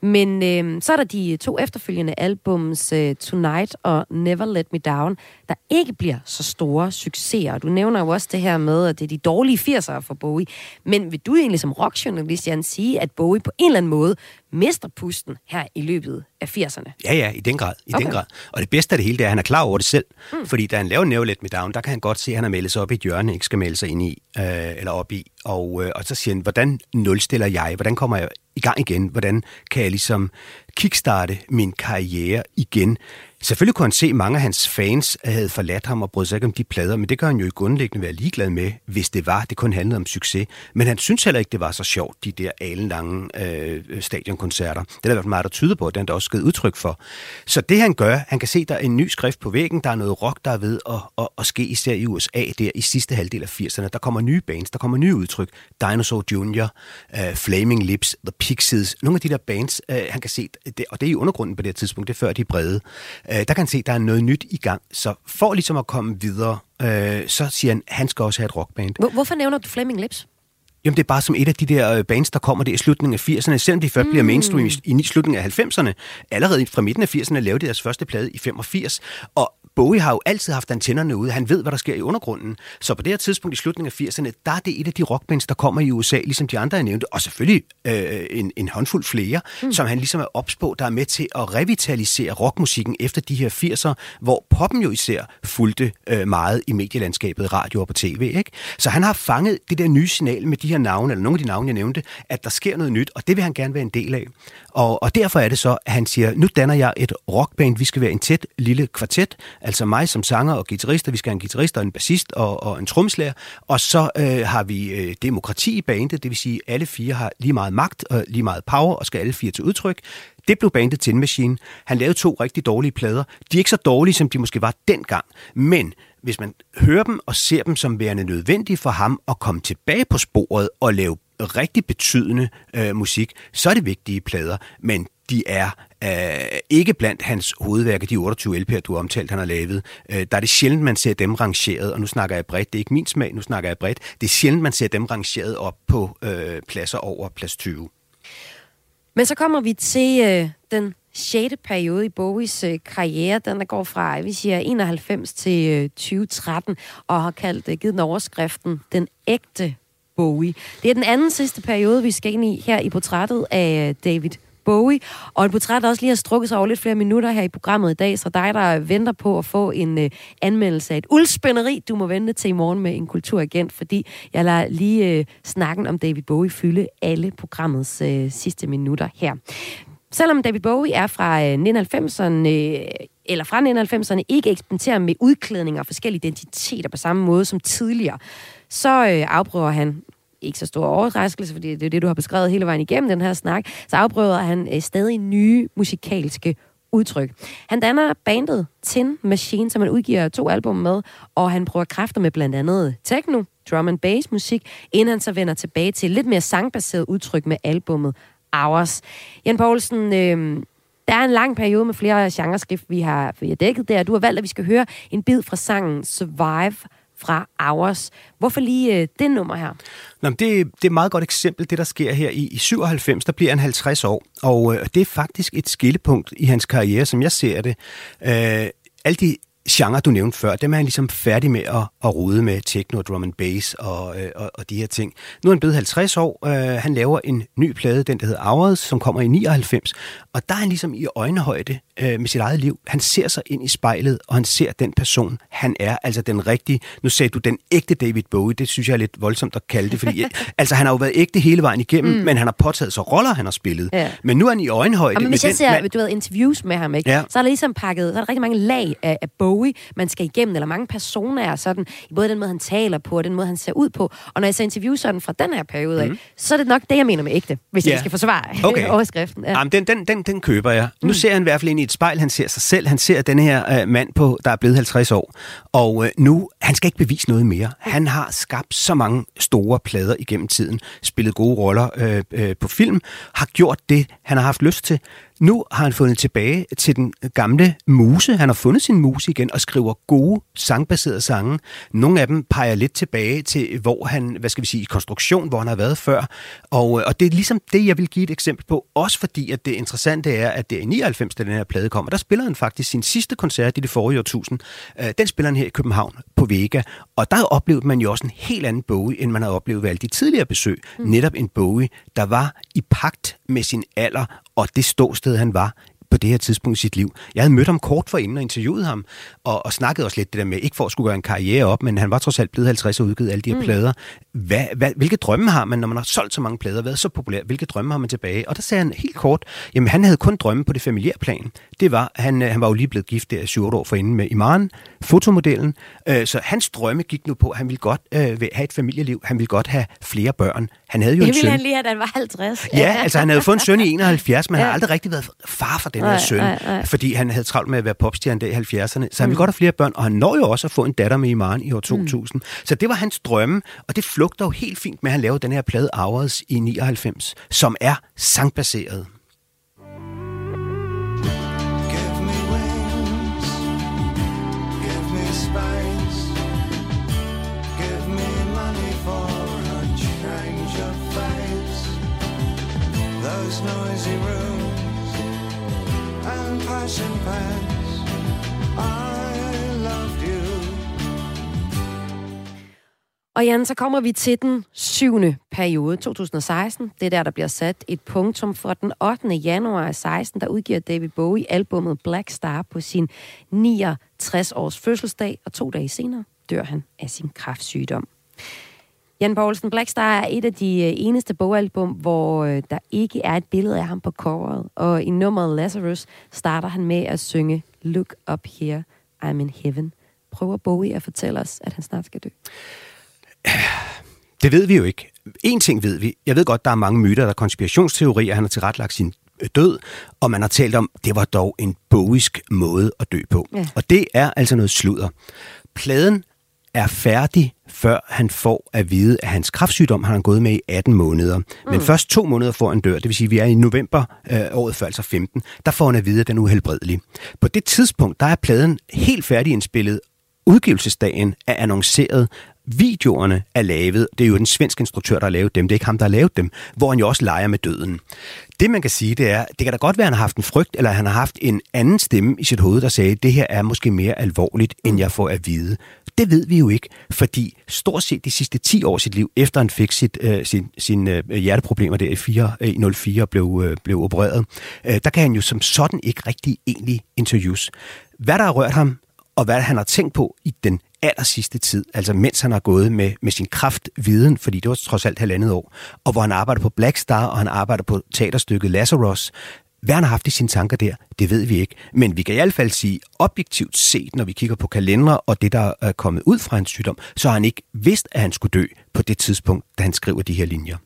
Men øh, så er der de to efterfølgende albums, øh, Tonight og Never Let Me Down, der ikke bliver så store succeser. Du nævner jo også det her med, at det er de dårlige 80'ere for Bowie. Men vil du egentlig som rockjournalist, Jan, sige, at Bowie på en eller anden måde mister pusten her i løbet af 80'erne? Ja, ja, i den grad. I okay. den grad. Og det bedste af det hele, det er, at han er klar over det selv. Mm. Fordi da han laver Never Let Me Down, der kan han godt se, at han har meldt sig op i et hjørne, ikke skal melde sig ind i, øh, eller op i. Og, øh, og så siger han, hvordan nulstiller jeg? Hvordan kommer jeg i gang igen? Hvordan kan jeg ligesom kickstarte min karriere igen? Selvfølgelig kunne han se, at mange af hans fans havde forladt ham og brød sig ikke om de plader, men det kan han jo i grundlæggende være ligeglad med, hvis det var. Det kun handlede om succes. Men han synes heller ikke, det var så sjovt, de der alenlange øh, stadionkoncerter. Det er der meget, der tyder på, at det har også givet udtryk for. Så det han gør, han kan se, der er en ny skrift på væggen, der er noget rock, der er ved at, at, at ske, især i USA, der i sidste halvdel af 80'erne. Der kommer nye bands, der kommer nye udtryk. Dinosaur Jr., øh, Flaming Lips, The Pixies, nogle af de der bands, øh, han kan se, det, og det er i undergrunden på det her tidspunkt, det er før de brede øh, der kan han se, at der er noget nyt i gang. Så for ligesom at komme videre, øh, så siger han, at han skal også have et rockband. Hvorfor nævner du Flaming Lips? Jamen, det er bare som et af de der øh, bands, der kommer det i slutningen af 80'erne, selvom de først mm. bliver mainstream i, i slutningen af 90'erne. Allerede fra midten af 80'erne lavede de deres første plade i 85, og Bowie har jo altid haft antennerne ude. Han ved, hvad der sker i undergrunden. Så på det her tidspunkt i slutningen af 80'erne, der er det et af de rockbands, der kommer i USA, ligesom de andre, jeg nævnte. Og selvfølgelig øh, en, en håndfuld flere, mm. som han ligesom er ops på, der er med til at revitalisere rockmusikken efter de her 80'er, hvor poppen jo især fulgte øh, meget i medielandskabet, radio og på tv. Ikke? Så han har fanget det der nye signal med de her navne, eller nogle af de navne, jeg nævnte, at der sker noget nyt, og det vil han gerne være en del af. Og, og derfor er det så, at han siger, nu danner jeg et rockband, vi skal være en tæt lille kvartet, altså mig som sanger og guitarist, vi skal have en guitarist og en bassist og, og en tromslærer, og så øh, har vi øh, demokrati i bandet, det vil sige, at alle fire har lige meget magt og lige meget power, og skal alle fire til udtryk. Det blev bandet Tin Machine. Han lavede to rigtig dårlige plader. De er ikke så dårlige, som de måske var dengang, men hvis man hører dem og ser dem som værende nødvendige for ham at komme tilbage på sporet og lave rigtig betydende øh, musik, så er det vigtige plader, men de er øh, ikke blandt hans hovedværker, de 28 LP'er, du har omtalt, han har lavet. Øh, der er det sjældent, man ser dem rangeret, og nu snakker jeg bredt, det er ikke min smag, nu snakker jeg bredt. Det er sjældent, man ser dem rangeret op på øh, pladser over plads 20. Men så kommer vi til øh, den 6. periode i Bowies øh, karriere. Den der går fra, vi siger, 91 til øh, 2013, og har kaldt, øh, givet den overskriften Den ægte Bowie. Det er den anden sidste periode, vi skal ind i her i portrættet af øh, David Bowie. Og et portræt, der også lige har strukket sig over lidt flere minutter her i programmet i dag, så dig, der venter på at få en øh, anmeldelse af et uldspænderi, du må vente til i morgen med en kulturagent, fordi jeg lader lige øh, snakken om David Bowie fylde alle programmets øh, sidste minutter her. Selvom David Bowie er fra øh, uh, 1990'erne, øh, eller fra 1990'erne ikke eksperimenterer med udklædninger og forskellige identiteter på samme måde som tidligere, så øh, afprøver han ikke så stor overraskelse, fordi det er det, du har beskrevet hele vejen igennem den her snak, så afprøver han øh, stadig nye musikalske udtryk. Han danner bandet Tin Machine, som han udgiver to album med, og han prøver kræfter med blandt andet techno, drum and bass musik, inden han så vender tilbage til lidt mere sangbaseret udtryk med albummet Hours. Jan Poulsen, øh, Der er en lang periode med flere genreskift, vi har, vi har dækket der. Du har valgt, at vi skal høre en bid fra sangen Survive fra Hours. Hvorfor lige øh, det nummer her? Nå, det, det er et meget godt eksempel, det der sker her. I, i 97, der bliver han 50 år, og øh, det er faktisk et skillepunkt i hans karriere, som jeg ser det. Øh, alle de genre, du nævnte før, dem er han ligesom færdig med at, at rode med techno, drum and bass og, øh, og, og de her ting. Nu er han blevet 50 år. Øh, han laver en ny plade, den der hedder Hours, som kommer i 99. Og der er han ligesom i øjenhøjde øh, med sit eget liv. Han ser sig ind i spejlet, og han ser den person, han er. Altså den rigtige, nu sagde du den ægte David Bowie, det synes jeg er lidt voldsomt at kalde det, fordi altså, han har jo været ægte hele vejen igennem, mm. men han har påtaget sig roller, han har spillet. Ja. Men nu er han i øjenhøjde. Ja, men hvis jeg den, ser man... du ved, interviews med ham, ikke? Ja. så er der ligesom pakket, så er der rigtig mange lag af, af Bowie, man skal igennem, eller mange personer er sådan, i både den måde, han taler på, og den måde, han ser ud på. Og når jeg ser interviews sådan fra den her periode af, mm. så er det nok det, jeg mener med ægte, hvis ja. jeg skal forsvare okay. overskriften. Ja. Jamen, den, den, den, den køber jeg. Nu mm. ser han i hvert fald ind i et spejl, han ser sig selv, han ser den her øh, mand, på, der er blevet 50 år, og øh, nu, han skal ikke bevise noget mere. Han har skabt så mange store plader igennem tiden, spillet gode roller øh, øh, på film, har gjort det, han har haft lyst til. Nu har han fundet tilbage til den gamle muse. Han har fundet sin muse igen og skriver gode, sangbaserede sange. Nogle af dem peger lidt tilbage til, hvor han, hvad skal vi sige, i konstruktion, hvor han har været før. Og, og det er ligesom det, jeg vil give et eksempel på. Også fordi, at det interessante er, at det er i 99, da den her plade kommer. Der spiller han faktisk sin sidste koncert i det forrige årtusind. Øh, den spiller han her i København på Vega. Og der oplevede man jo også en helt anden Bowie, end man havde oplevet ved alle de tidligere besøg. Mm. Netop en Bowie, der var i pagt med sin alder og det ståsted, han var på det her tidspunkt i sit liv. Jeg havde mødt ham kort for inden og interviewet ham, og, og snakket også lidt det der med, ikke for at skulle gøre en karriere op, men han var trods alt blevet 50 og udgivet alle de her mm. plader. Hvad, hvad, hvilke drømme har man, når man har solgt så mange plader, været så populær? Hvilke drømme har man tilbage? Og der sagde han helt kort, jamen han havde kun drømme på det familiære plan. Det var, han, han var jo lige blevet gift der 7 år forinden med Iman, fotomodellen. Øh, så hans drømme gik nu på, at han ville godt øh, have et familieliv, han ville godt have flere børn. Han havde jo det en søn. ville han lige have, da han var 50. Ja, altså han havde fået en søn i 71, men ja. han har aldrig rigtig været far for den her søn, nej, nej. fordi han havde travlt med at være popstjerne der i 70'erne. Så han mm. ville godt have flere børn, og han når jo også at få en datter med Iman i år 2000. Mm. Så det var hans drømme, og det flugter jo helt fint med, at han lavede den her plade Hours i 99, som er sangbaseret. noisy and passion. I loved you. Og Jan, så kommer vi til den syvende periode, 2016. Det er der, der bliver sat et punktum for den 8. januar 16, der udgiver David Bowie albummet Black Star på sin 69 års fødselsdag, og to dage senere dør han af sin kræftsygdom. Jan Poulsen, Blackstar er et af de øh, eneste bogalbum, hvor øh, der ikke er et billede af ham på coveret. Og i nummeret Lazarus starter han med at synge Look up here, I'm in heaven. Prøver Bowie at fortælle os, at han snart skal dø? Det ved vi jo ikke. En ting ved vi. Jeg ved godt, der er mange myter, der er konspirationsteorier. Han har tilrettelagt sin øh, død, og man har talt om, det var dog en boisk måde at dø på. Ja. Og det er altså noget sludder. Pladen er færdig, før han får at vide, at hans kraftsygdom har han gået med i 18 måneder. Mm. Men først to måneder får han dør, det vil sige, at vi er i november øh, året før, altså 15, der får han at vide, at den er uhelbredelig. På det tidspunkt, der er pladen helt færdig indspillet, udgivelsesdagen er annonceret, videoerne er lavet, det er jo den svenske instruktør, der har lavet dem, det er ikke ham, der har lavet dem, hvor han jo også leger med døden. Det man kan sige, det er, det kan da godt være, at han har haft en frygt, eller han har haft en anden stemme i sit hoved, der sagde, det her er måske mere alvorligt, end jeg får at vide. Det ved vi jo ikke, fordi stort set de sidste 10 år af sit liv, efter han fik sit, øh, sin, sin øh, hjerteproblemer der i 4, øh, 04 blev, øh, blev opereret, øh, der kan han jo som sådan ikke rigtig egentlig interviews. Hvad der har rørt ham, og hvad han har tænkt på i den aller sidste tid, altså mens han har gået med, med sin kraftviden, fordi det var trods alt halvandet år, og hvor han arbejder på Black Star, og han arbejder på teaterstykket Lazarus. Hvad han har haft i sine tanker der, det ved vi ikke. Men vi kan i hvert fald sige, objektivt set, når vi kigger på kalendere og det, der er kommet ud fra hans sygdom, så har han ikke vidst, at han skulle dø på det tidspunkt, da han skriver de her linjer.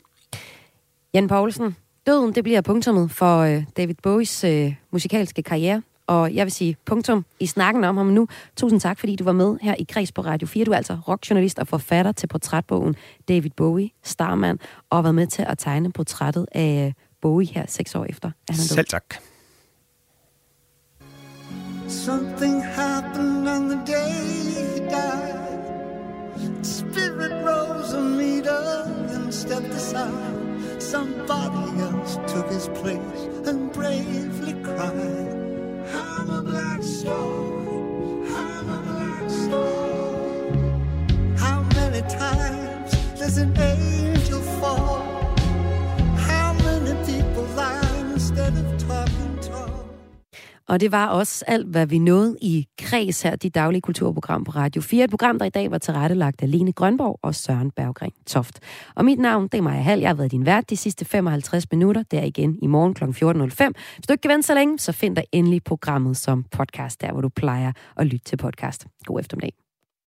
Jan Poulsen, døden det bliver punktummet for øh, David Bowies øh, musikalske karriere. Og jeg vil sige punktum i snakken om ham nu. Tusind tak, fordi du var med her i Kreds på Radio 4. Du er altså rockjournalist og forfatter til portrætbogen David Bowie, Starman, og har været med til at tegne portrættet af øh, Bowie her seks år efter. Er Selv tak. Something happened on the day he died. Spirit rose a meter and stepped aside. Somebody else took his place and bravely cried. I'm a black star. I'm a black star. How many times does an angel Og det var også alt, hvad vi nåede i Kreds her, de daglige kulturprogram på Radio 4. Et program, der i dag var tilrettelagt af Lene Grønborg og Søren Berggren Toft. Og mit navn, det er Maja Hall. Jeg har været din vært de sidste 55 minutter. Der igen i morgen kl. 14.05. Hvis du ikke kan vente så længe, så find dig endelig programmet som podcast, der hvor du plejer at lytte til podcast. God eftermiddag.